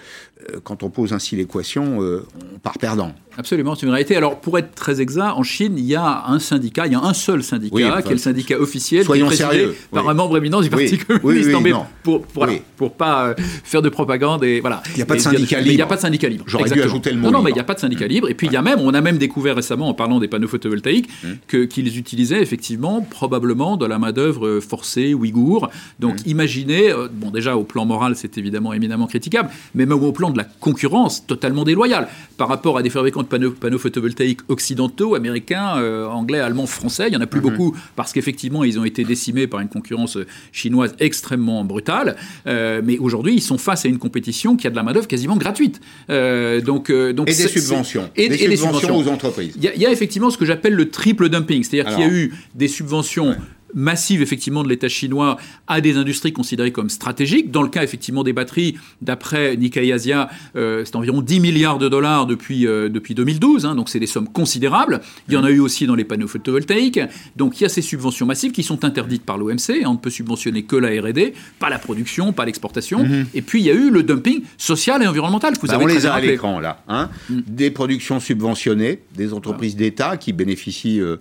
quand on pose ainsi l'équation, on part perdant. Absolument, c'est une réalité. Alors, pour être très exact, en Chine, il y a un syndicat, il y a un seul syndicat, qui est le syndicat officiel, qui est présidé par un membre éminent du Parti communiste. non, mais pour, pour, pas euh, faire de propagande et voilà. Il n'y a pas de syndicat libre. Il n'y a pas de syndicat libre. J'aurais dû ajouter le mot. Non, non, mais il n'y a pas de syndicat libre. Et puis il y a même, on a même découvert récemment, en parlant des panneaux photovoltaïques, que qu'ils utilisaient effectivement probablement de la main d'œuvre euh, forcée ouïghour. Donc hum. imaginez, euh, bon déjà au plan moral, c'est évidemment éminemment critiquable, mais même au plan de la concurrence, totalement déloyale par rapport à des fabricants de panneaux, panneaux photovoltaïques occidentaux, américains, euh, anglais, allemands, français. Il n'y en a plus mhm. beaucoup parce qu'effectivement, ils ont été décimés par une concurrence chinoise extrêmement brutale. Euh, mais aujourd'hui, ils sont face à une compétition qui a de la main-d'œuvre quasiment gratuite. Donc, donc, et des subventions. et, des et subventions aux entreprises. Il y, y a effectivement ce que j'appelle le triple dumping, c'est-à-dire qu'il y a eu des subventions massives effectivement de l'État chinois à des industries considérées comme stratégiques. Dans le cas effectivement des batteries, d'après Nikkei Asia, euh, c'est environ 10 milliards de dollars depuis, euh, depuis 2012, hein, donc c'est des sommes considérables. Il y en a eu aussi dans les panneaux photovoltaïques. Donc il y a ces subventions massives qui sont interdites par l'OMC. On ne peut subventionner que la R&D, pas la production, pas l'exportation. Et puis il y a eu le dumping social et environnemental que vous Bah, avez on les a à l'écran là. hein. Des productions subventionnées, des entreprises d'État qui bénéficient euh,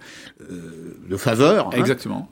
de faveurs. hein.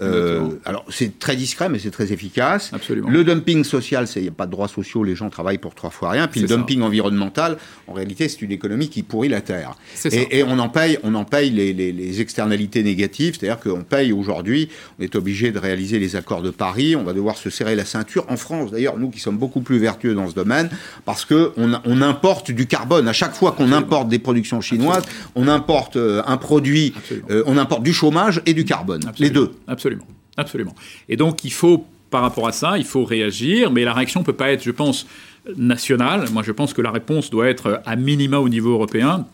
Euh, alors c'est très discret, mais c'est très efficace. Absolument. Le dumping social, c'est il n'y a pas de droits sociaux, les gens travaillent pour trois fois rien. Puis le ça. dumping environnemental, en réalité, c'est une économie qui pourrit la terre. Et, et on en paye, on en paye les, les- les externalités négatives, c'est-à-dire qu'on paye aujourd'hui, on est obligé de réaliser les accords de Paris, on va devoir se serrer la ceinture. En France, d'ailleurs, nous qui sommes beaucoup plus vertueux dans ce domaine, parce que on, on importe du carbone. À chaque fois qu'on importe des productions chinoises, on importe euh, un produit, euh, on importe du chômage et du carbone, les deux. Absolument. Absolument. Et donc, il faut, par rapport à ça, il faut réagir, mais la réaction ne peut pas être, je pense, nationale. Moi, je pense que la réponse doit être à minima au niveau européen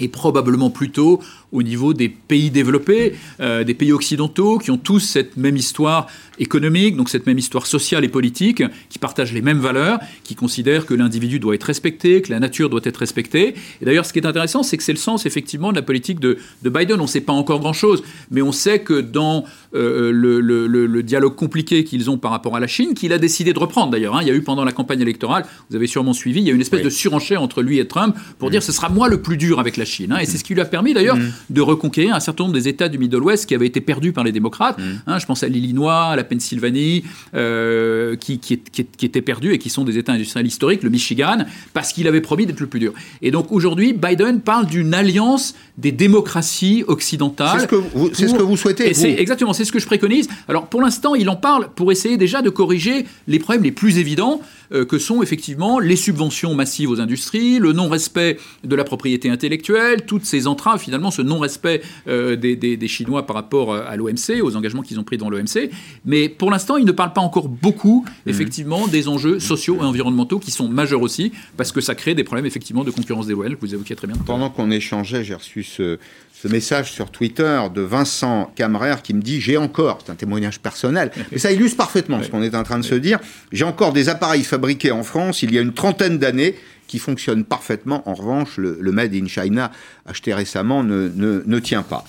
et probablement plutôt au niveau des pays développés, euh, des pays occidentaux qui ont tous cette même histoire économique, donc cette même histoire sociale et politique, qui partagent les mêmes valeurs, qui considèrent que l'individu doit être respecté, que la nature doit être respectée. Et d'ailleurs, ce qui est intéressant, c'est que c'est le sens effectivement de la politique de, de Biden. On ne sait pas encore grand-chose, mais on sait que dans euh, le, le- le- le dialogue compliqué qu'ils ont par rapport à la Chine, qu'il a décidé de reprendre d'ailleurs. hein. Il y a eu pendant la campagne électorale, vous avez sûrement suivi, il y a eu une espèce Oui. de surenchère entre lui et Trump pour dire ce sera moi le plus dur avec la Chine. hein. Et c'est ce qui lui a permis d'ailleurs de reconquérir un certain nombre des États du Middle West qui avaient été perdus par les démocrates. hein. je pense à l'Illinois, à la Pennsylvanie, euh, qui, qui, étaient perdus et qui sont des États industriels historiques, le Michigan, parce qu'il avait promis d'être le plus dur. Et donc aujourd'hui, Biden parle d'une alliance des démocraties occidentales. C'est ce que vous, c'est ce pour- que vous souhaitez. vous. exactement, c'est ce que je préconise. Alors pour l'instant, il en parle pour essayer déjà de corriger les problèmes les plus évidents que sont effectivement les subventions massives aux industries, le non-respect de la propriété intellectuelle, toutes ces entraves, finalement, ce non-respect euh, des, des- des Chinois par rapport euh, à l'OMC, aux engagements qu'ils ont pris dans l'OMC. Mais pour l'instant, il ne parle pas encore beaucoup, Mhm. effectivement, des enjeux sociaux et environnementaux qui sont majeurs aussi, parce que ça crée des problèmes, effectivement, de concurrence déloyale que vous évoquiez très bien. Pendant qu'on échangeait, j'ai reçu ce, ce message sur Twitter de Vincent Camrer qui me dit J'ai encore, c'est un témoignage personnel, (laughs) mais ça illustre parfaitement ce qu'on est en train de se dire. J'ai encore des appareils fabriqués en France il y a une trentaine d'années qui fonctionnent parfaitement. En revanche, le, le Made in China acheté récemment ne, ne, ne tient pas.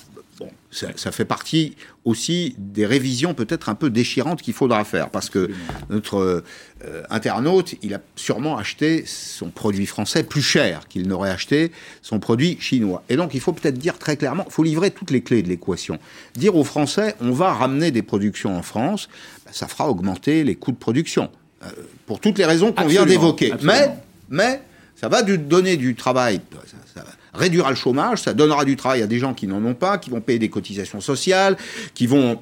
Ça, ça fait partie aussi des révisions peut-être un peu déchirantes qu'il faudra faire parce que notre euh, internaute, il a sûrement acheté son produit français plus cher qu'il n'aurait acheté son produit chinois. Et donc il faut peut-être dire très clairement, il faut livrer toutes les clés de l'équation. Dire aux Français, on va ramener des productions en France, ben, ça fera augmenter les coûts de production. Euh, pour toutes les raisons qu'on vient d'évoquer. Mais, mais ça va du- donner du travail, ça réduira le chômage, ça donnera du travail à des gens qui n'en ont pas, qui vont payer des cotisations sociales, qui vont,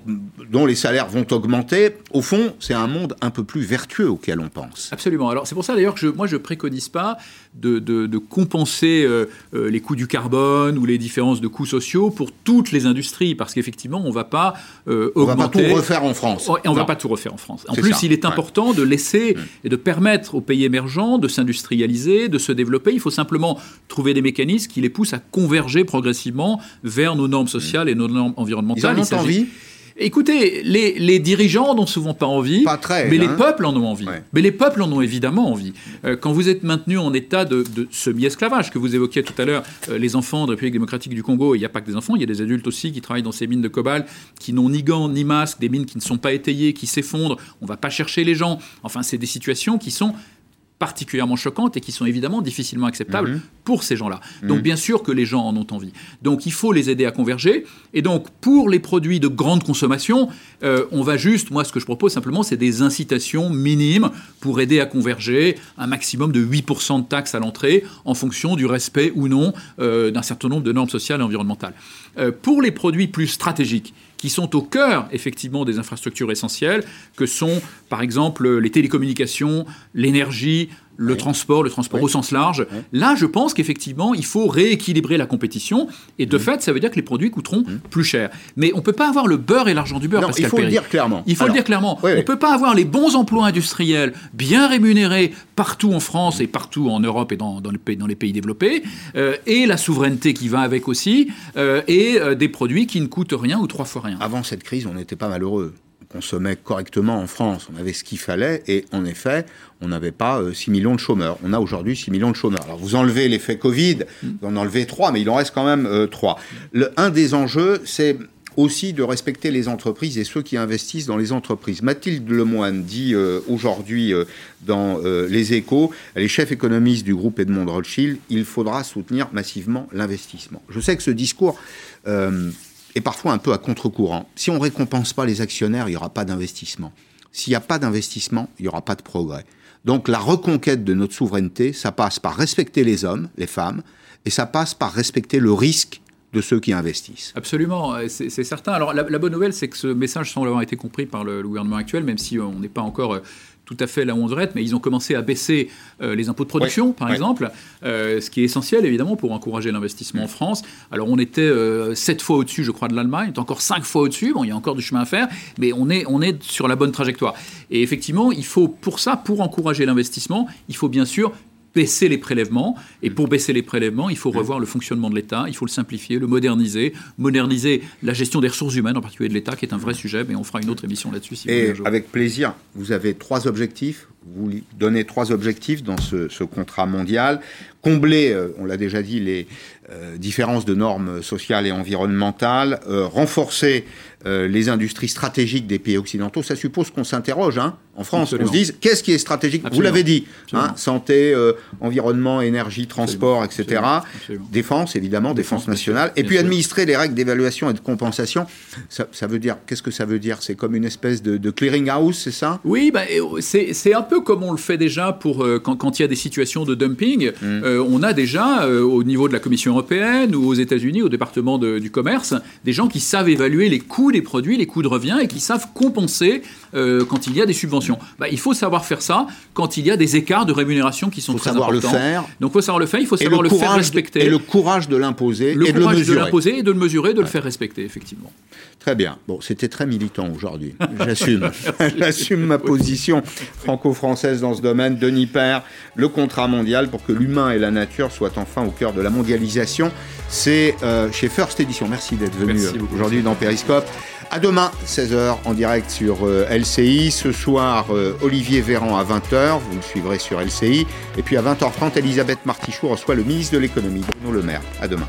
dont les salaires vont augmenter. Au fond, c'est un monde un peu plus vertueux auquel on pense. Absolument. Alors c'est pour ça d'ailleurs que moi je préconise pas de, de- de compenser euh, euh, les coûts du carbone ou les différences de coûts sociaux pour toutes les industries parce qu'effectivement on va pas euh, On va pas augmenter. tout refaire en France. Et on ne va pas tout refaire en France. En plus, ça, il est ouais. important de laisser et de permettre aux pays émergents de s'industrialiser, de se développer. Il faut simplement trouver des mécanismes qui les poussent à converger progressivement vers nos normes sociales et nos normes Ils environnementales. en Il ont envie? Écoutez, les, les dirigeants n'ont souvent pas envie, Pas très, mais les hein. peuples en ont envie. Ouais. Mais les peuples en ont évidemment envie. Euh, quand vous êtes maintenu en état de, de semi-esclavage, que vous évoquiez tout à l'heure, euh, les enfants de République démocratique du Congo, il n'y a pas que des enfants, il y a des adultes aussi qui travaillent dans ces mines de cobalt, qui n'ont ni gants ni masques, des mines qui ne sont pas étayées, qui s'effondrent, on ne va pas chercher les gens. Enfin, c'est des situations qui sont particulièrement choquantes et qui sont évidemment difficilement acceptables Mhm. pour ces gens-là. Donc bien sûr que les gens en ont envie. Donc il faut les aider à converger. Et donc pour les produits de grande consommation, euh, on va juste, moi ce que je propose simplement, c'est des incitations minimes pour aider à converger un maximum de 8% de taxes à l'entrée en fonction du respect ou non euh, d'un certain nombre de normes sociales et environnementales. Euh, pour les produits plus stratégiques, qui sont au cœur effectivement des infrastructures essentielles, que sont par exemple les télécommunications, l'énergie, le transport, le transport au sens large. Là, je pense qu'effectivement, il faut rééquilibrer la compétition. Et de fait, ça veut dire que les produits coûteront plus cher. Mais on ne peut pas avoir le beurre et l'argent du beurre. Non, il faut le dire clairement. Il faut le dire clairement. on ne peut pas avoir les bons emplois industriels bien rémunérés partout en France et partout en Europe et dans, les, pays, dans les, pays, développés, euh, et la souveraineté qui va avec aussi, euh, et euh, des produits qui ne coûtent rien ou trois fois rien. Avant cette crise, on n'était pas malheureux consommait correctement en France, on avait ce qu'il fallait, et en effet, on n'avait pas 6 millions de chômeurs. On a aujourd'hui 6 millions de chômeurs. Alors vous enlevez l'effet Covid, vous en enlevez 3, mais il en reste quand même 3. Le, un des enjeux, c'est aussi de respecter les entreprises et ceux qui investissent dans les entreprises. Mathilde Lemoine dit aujourd'hui dans Les Échos, elle est chef économiste du groupe Edmond Rothschild, il faudra soutenir massivement l'investissement. Je sais que ce discours et parfois un peu à contre-courant. Si on ne récompense pas les actionnaires, il n'y aura pas d'investissement. S'il n'y a pas d'investissement, il n'y aura pas de progrès. Donc la reconquête de notre souveraineté, ça passe par respecter les hommes, les femmes, et ça passe par respecter le risque de ceux qui investissent. Absolument, c'est certain. Alors la, bonne nouvelle, c'est que ce message semble avoir été compris par le, gouvernement actuel, même si on n'est pas encore euh, tout à fait là où on devrait être, mais ils ont commencé à baisser euh, les impôts de production, par exemple, euh, ce qui est essentiel évidemment pour encourager l'investissement en France. Alors on était euh, sept fois au-dessus, je crois, de l'Allemagne, on est encore cinq fois au-dessus. Bon, il y a encore du chemin à faire, mais on est, on est sur la bonne trajectoire. Et effectivement, il faut pour ça, pour encourager l'investissement, il faut bien sûr baisser les prélèvements. Et pour baisser les prélèvements, il faut revoir le fonctionnement de l'État, il faut le simplifier, le moderniser, moderniser la gestion des ressources humaines, en particulier de l'État, qui est un vrai sujet, mais on fera une autre émission là-dessus. Si et avec plaisir, vous avez trois objectifs. Vous donnez trois objectifs dans ce, contrat mondial. Combler, euh, on l'a déjà dit, les euh, différences de normes sociales et environnementales, euh, renforcer les industries stratégiques des pays occidentaux. Ça suppose qu'on s'interroge, hein, en France, on se dise qu'est-ce qui est stratégique? Vous l'avez dit, hein, santé, environnement, énergie, transport, etc. Défense, évidemment, défense, nationale. Et puis administrer les règles d'évaluation et de compensation. Ça, veut dire, qu'est-ce que ça veut dire? C'est comme une espèce de, clearing house, c'est ça? Oui, bah, c'est un peu comme on le fait déjà pour euh, quand, il y a des situations de dumping. Euh, on a déjà au niveau de la Commission européenne ou aux États-Unis, au département du commerce, des gens qui savent évaluer les coûts des produits, les coûts de revient et qui savent compenser quand il y a des subventions. Bah, il faut savoir faire ça quand il y a des écarts de rémunération qui sont très importants. Il faut savoir le faire. Donc il faut savoir le faire, il faut savoir le, faire respecter. Et le courage de l'imposer. Le et courage de, de l'imposer et de le mesurer, de le faire respecter, effectivement. Très bien. Bon, c'était très militant aujourd'hui. (laughs) J'assume. (laughs) J'assume ma position franco-française française dans ce domaine, Denis Père, le contrat mondial pour que l'humain et la nature soient enfin au cœur de la mondialisation. C'est euh, chez First Edition. Merci d'être venu euh, aujourd'hui dans Periscope. À demain, 16h, en direct sur euh, LCI. Ce soir, Olivier Véran à 20h. Vous le suivrez sur LCI. Et puis à 20h30, Elisabeth Martichoux reçoit le ministre de l'économie, Bruno Le Maire. À demain.